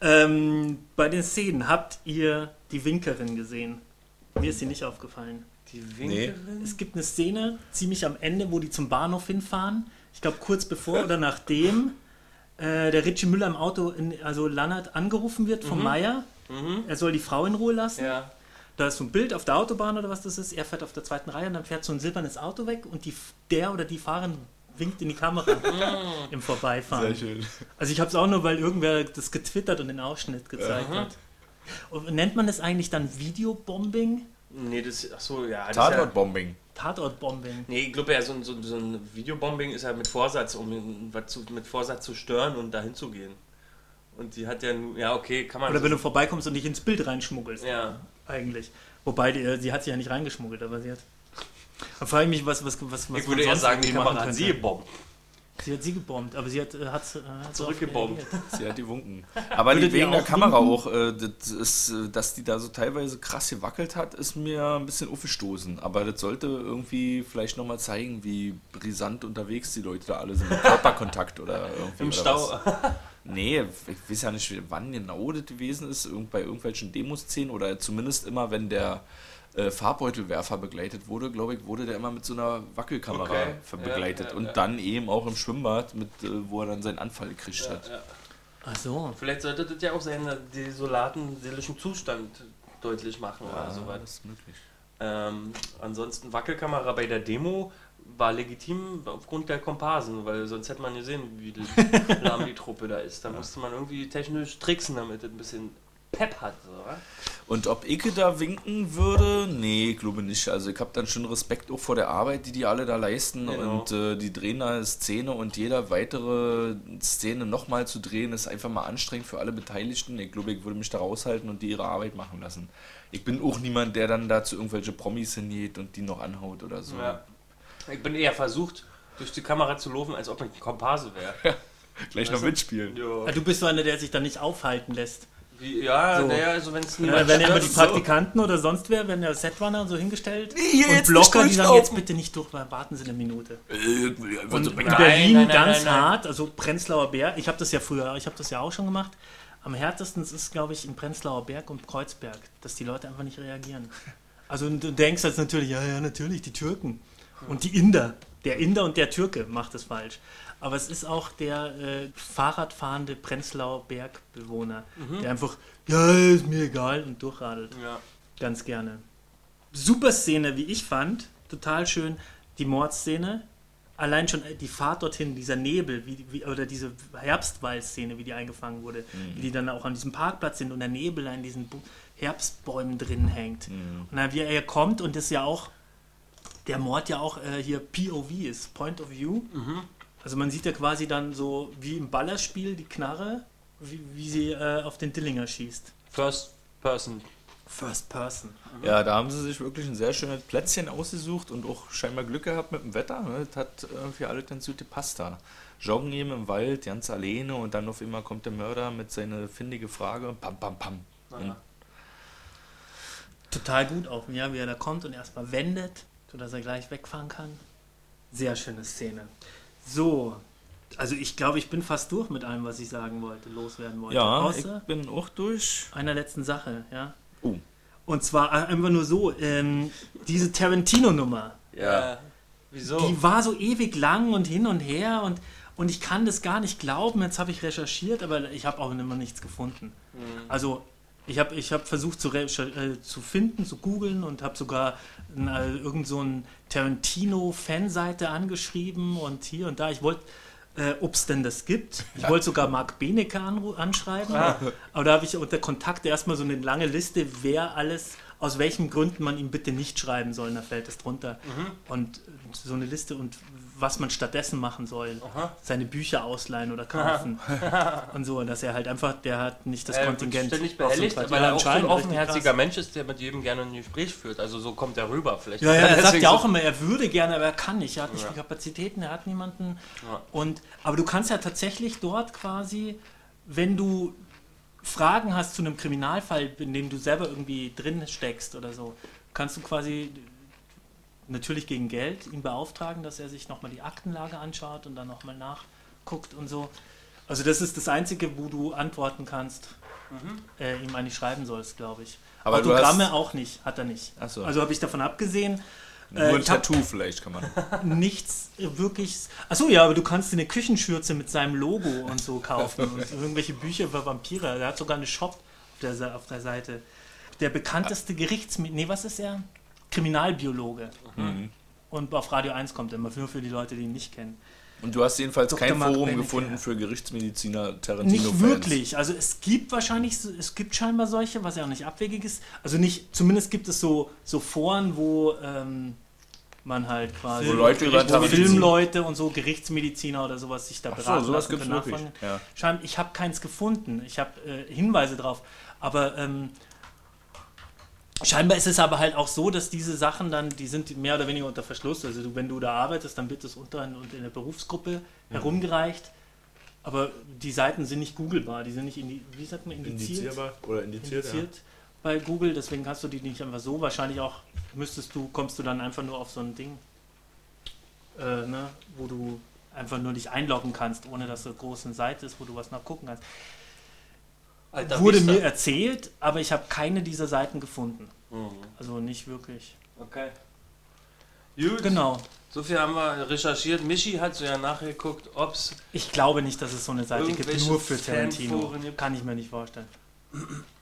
Ähm, bei den Szenen habt ihr die Winkerin gesehen? Mir ist sie nicht aufgefallen. Die Winkerin? Es gibt eine Szene ziemlich am Ende, wo die zum Bahnhof hinfahren. Ich glaube kurz bevor oder nachdem äh, der Richie Müller im Auto, in, also Lannert, angerufen wird vom Meier. Mhm. Er soll die Frau in Ruhe lassen. Ja. Da ist so ein Bild auf der Autobahn oder was das ist. Er fährt auf der zweiten Reihe und dann fährt so ein silbernes Auto weg und die, der oder die Fahrerin winkt in die Kamera im Vorbeifahren. Sehr schön. Also ich habe es auch nur, weil irgendwer das getwittert und den Ausschnitt gezeigt hat. Und nennt man das eigentlich dann Videobombing? Nee, das, ach so, ja. Tatortbombing. Tatortbombing. Ja, nee, ich glaube ja, so, ein- so, so ein Videobombing ist ja mit Vorsatz, um ihn- was zu, mit Vorsatz zu stören und dahin zu gehen. Und die hat ja, ja, okay, kann man. Oder so, wenn du vorbeikommst und dich ins Bild reinschmuggelst. Ja. Eigentlich. Wobei, die, sie hat sich ja nicht reingeschmuggelt, aber sie hat. Da frage ich mich, was, was, was, was Ich man würde eher sagen, die machen sie könnte. Sie hat sie gebombt, aber sie hat, äh, hat, äh, hat Zurückgebombt. Sie hat die Wunken. Aber die, wegen der Kamera winken? auch, äh, das ist, äh, dass die da so teilweise krass gewackelt hat, ist mir ein bisschen aufgestoßen. Aber das sollte irgendwie vielleicht nochmal zeigen, wie brisant unterwegs die Leute da alle sind. Mit Körperkontakt oder irgendwie. Im oder Stau. Was. Nee, ich weiß ja nicht, wann genau das gewesen ist. Irgend bei irgendwelchen Demoszenen oder zumindest immer, wenn der äh, Farbbeutelwerfer begleitet wurde, glaube ich, wurde der immer mit so einer Wackelkamera Okay. ver- Ja, begleitet. ja, Und ja. dann eben auch im Schwimmbad, mit, äh, wo er dann seinen Anfall gekriegt hat. Ja. Ach so. Vielleicht sollte das ja auch seinen desolaten seelischen Zustand deutlich machen oder Ja, so weit. das ist möglich. Ähm, ansonsten Wackelkamera bei der Demo war legitim aufgrund der Komparsen, weil sonst hätte man gesehen, wie lahm die Truppe da ist. Da musste man irgendwie technisch tricksen, damit es ein bisschen Pep hat. So? Und ob ich da winken würde? Nee, glaube nicht. Also ich habe dann schon Respekt auch vor der Arbeit, die die alle da leisten. Genau. Und äh, die drehen da eine Szene und jeder weitere Szene nochmal zu drehen, ist einfach mal anstrengend für alle Beteiligten. Ich glaube, ich würde mich da raushalten und die ihre Arbeit machen lassen. Ich bin auch niemand, der dann da zu irgendwelche Promis hingeht und die noch anhaut oder so. Ja. Ich bin eher versucht, durch die Kamera zu laufen, als ob ich ein Komparse wäre. Gleich noch Weißt du? mitspielen. Ja, du bist so einer, der sich da nicht aufhalten lässt. Wie, ja, So. naja, also wenn es Ja, niemand da werden ja immer die Praktikanten oder sonst wer, werden ja Setrunner so hingestellt. hier und jetzt Blocker, nicht die sagen jetzt bitte nicht durch, warten Sie eine Minute. Äh, einfach Und so in. Nein, Berlin nein, nein, ganz nein, nein. hart, also Prenzlauer Berg, ich habe das ja früher, ich habe das ja auch schon gemacht. Am härtesten ist, glaube ich, in Prenzlauer Berg und Kreuzberg, dass die Leute einfach nicht reagieren. Also du denkst jetzt natürlich, ja, ja, natürlich, die Türken. Und die Inder. Der Inder und der Türke macht es falsch. Aber es ist auch der äh, Fahrradfahrende Prenzlauer Bergbewohner, der einfach, ja, ist mir egal und durchradelt. Ja. Ganz gerne. Super Szene, wie ich fand. Total schön. Die Mordszene. Allein schon äh, die Fahrt dorthin, dieser Nebel, wie, wie, oder diese Herbstwaldszene, wie die eingefangen wurde. Wie die dann auch an diesem Parkplatz sind und der Nebel in diesen Bu Herbstbäumen drin hängt. Und dann wie er kommt und das ja auch, der Mord ja auch äh, hier POV ist, Point of View. Also man sieht ja quasi dann so wie im Ballerspiel die Knarre, wie, wie sie äh, auf den Dillinger schießt. First Person. First Person. Ja, da haben sie sich wirklich ein sehr schönes Plätzchen ausgesucht und auch scheinbar Glück gehabt mit dem Wetter. Ne? Das hat äh, für alle ganz gut gepasst da. Joggen eben im Wald, ganz alleine und dann auf einmal kommt der Mörder mit seiner findige Frage. Pam, pam, pam. Total gut auf, ja, wie er da kommt und erstmal wendet, sodass er gleich wegfahren kann. Sehr schöne Szene. So, also ich glaube, ich bin fast durch mit allem, was ich sagen wollte, loswerden wollte. ja, Außer ich bin auch durch. einer letzten Sache, ja. Oh. Und zwar einfach nur so, ähm, diese Tarantino-Nummer, Ja. Äh, wieso? die war so ewig lang und hin und her und, Und ich kann das gar nicht glauben. Jetzt habe ich recherchiert, aber ich habe auch immer nichts gefunden. Also ich habe ich hab versucht zu, äh, zu finden, zu googeln und habe sogar äh, irgend so ein Tarantino-Fanseite angeschrieben und hier und da. Ich wollte, äh, ob es denn das gibt. Ich wollte sogar Marc Benecke anschreiben. Aber da habe ich unter Kontakt erstmal so eine lange Liste, wer alles, aus welchen Gründen man ihm bitte nicht schreiben soll. Und da fällt es drunter. Und äh, so eine Liste und was man stattdessen machen soll. Seine Bücher ausleihen oder kaufen. und so. Und dass er halt einfach, der hat nicht das Er wird Kontingent. ständig auf so behelligt, Quatsch. weil er auch so ein offenherziger. Mensch ist, der mit jedem gerne ein Gespräch führt. Also so kommt er rüber. Vielleicht Ja, ja, er sagt ja so- auch immer, er würde gerne, aber er kann nicht. Er hat nicht Ja. die Kapazitäten, er hat niemanden. Ja. Und, aber du kannst ja tatsächlich dort quasi, wenn du Fragen hast zu einem Kriminalfall, in dem du selber irgendwie drin steckst oder so, kannst du quasi natürlich gegen Geld ihn beauftragen, dass er sich nochmal die Aktenlage anschaut und dann nochmal nachguckt und so. Also das ist das Einzige, wo du antworten kannst, äh, ihm eigentlich schreiben sollst, glaube ich. Aber du Autogramme hast- auch nicht, hat er nicht. Ach so. Also habe ich davon abgesehen, Nur äh, ein ich hab Tattoo vielleicht kann man. nichts äh, wirklich. Achso, ja, aber du kannst dir eine Küchenschürze mit seinem Logo und so kaufen und irgendwelche Bücher über Vampire. Der hat sogar eine Shop auf der, auf der Seite. Der bekannteste Gerichts... Nee, was ist er? Kriminalbiologe. Mhm. Und auf Radio 1 kommt er immer, nur für die Leute, die ihn nicht kennen. Und du hast jedenfalls Dr. kein Mark Forum Benecke. gefunden für Gerichtsmediziner Tarantino-Fans. Nicht wirklich. Also es gibt wahrscheinlich, es gibt scheinbar solche, was ja auch nicht abwegig ist. Also nicht, zumindest gibt es so, so Foren, wo ähm, man halt quasi Wo Leute über Tarantino- Filmleute und so Gerichtsmediziner oder sowas sich da Ach beraten so, sowas lassen gibt's wirklich. Ja. Ich habe keins gefunden. Ich habe äh, Hinweise drauf. Aber ähm, scheinbar ist es aber halt auch so, dass diese Sachen dann, die sind mehr oder weniger unter Verschluss. Also du, wenn du da arbeitest, dann wird es unter und in der Berufsgruppe herumgereicht. Aber die Seiten sind nicht googelbar, die sind nicht, indi wie sagt man, indiziert, Indizierbar oder indiziert, indiziert bei Google, deswegen kannst du die nicht einfach so. Wahrscheinlich auch müsstest du, kommst du dann einfach nur auf so ein Ding, äh, ne, wo du einfach nur dich einloggen kannst, ohne dass so eine Seite ist, wo du was nachgucken kannst. Alter Wurde mir erzählt, aber ich habe keine dieser Seiten gefunden. Mhm. Also nicht wirklich. Okay. Gut. Genau. So viel haben wir recherchiert. Michi hat so ja nachgeguckt, ob es Ich glaube nicht, dass es so eine Seite gibt, nur für Tarantino. Kann ich mir nicht vorstellen.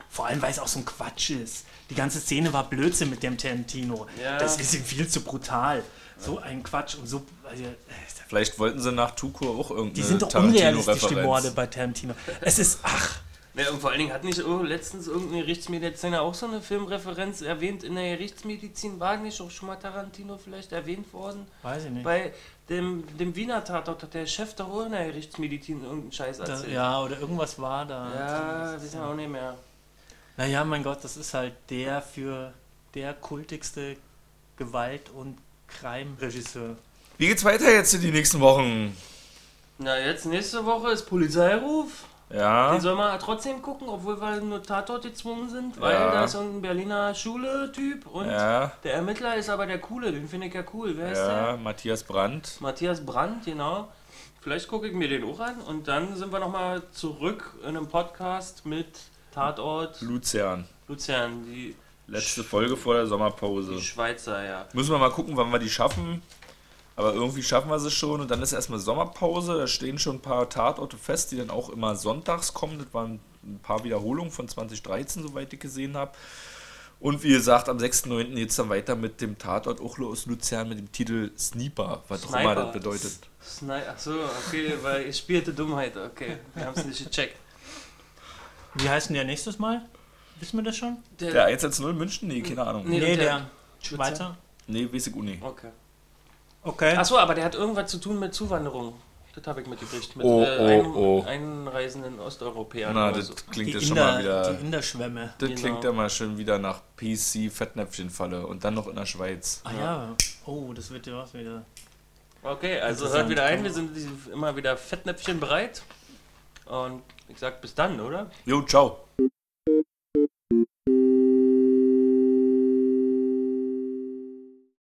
Vor allem, weil es auch so ein Quatsch ist. Die ganze Szene war Blödsinn mit dem Tarantino. Ja. Das ist ihm viel zu brutal. So ein Quatsch und so. Also, äh, Vielleicht wollten sie nach Tukur auch irgendeine die sind doch unrealistisch, die. Morde bei Tarantino. Es ist, ach, Ja, und vor allen Dingen hat nicht oh, letztens irgendein Gerichtsmediziner auch so eine Filmreferenz erwähnt. In der Gerichtsmedizin war nicht auch schon mal Tarantino vielleicht erwähnt worden? weiß ich nicht. Bei dem, dem Wiener Tatort hat der Chef doch auch in der Gerichtsmedizin irgendeinen Scheiß Da, erzählt. ja, oder irgendwas war da. ja wissen wir auch nicht mehr. Naja, mein Gott, das ist halt der für der kultigste Gewalt- und Crime-Regisseur. Wie geht's weiter jetzt in die nächsten Wochen? Na, jetzt nächste Woche ist Polizeiruf. Ja. Den soll man trotzdem gucken, obwohl wir nur Tatort gezwungen sind, weil Ja. da ist so ein Berliner Schule-Typ und Ja, der Ermittler ist aber der Coole, den finde ich ja cool. Wer ist ja, der? Matthias Brandt. Matthias Brandt, genau. Vielleicht gucke ich mir den auch an und dann sind wir nochmal zurück in einem Podcast mit Tatort Luzern. Luzern, die, Letzte Folge vor der Sommerpause. die Schweizer, ja. Müssen wir mal gucken, wann wir die schaffen. Aber irgendwie schaffen wir sie schon. Und dann ist erstmal Sommerpause. Da stehen schon ein paar Tatorte fest, die dann auch immer sonntags kommen. Das waren ein paar Wiederholungen von 2013, soweit ich gesehen habe. Und wie gesagt, am 6.9. geht es dann weiter mit dem Tatort Uchlo aus Luzern mit dem Titel Sniper, was auch immer das bedeutet. Sni Achso, okay, weil ich spielte Dummheit, okay. Wir haben es nicht gecheckt. Wie heißt denn der nächstes Mal? Wissen wir das schon? Der 110 München? Nee, keine Ahnung. Nee, Nee, der- der. Weiter? Nee, weiß ich auch nicht. Okay. Okay. Achso, aber der hat irgendwas zu tun mit Zuwanderung. Das habe ich mitgekriegt. Mit Oh, äh, oh, oh. einreisenden Osteuropäern. Na, das so. klingt die, ja schon mal wieder. die Inderschwämme. Das Genau. klingt ja mal schon wieder nach PC Fettnäpfchenfalle und dann noch in der Schweiz. Ah ja. Oh, das wird ja was wieder. Okay, also hört wieder ein, wir sind immer wieder Fettnäpfchen bereit. Und ich sag bis dann, oder? Jo, ciao.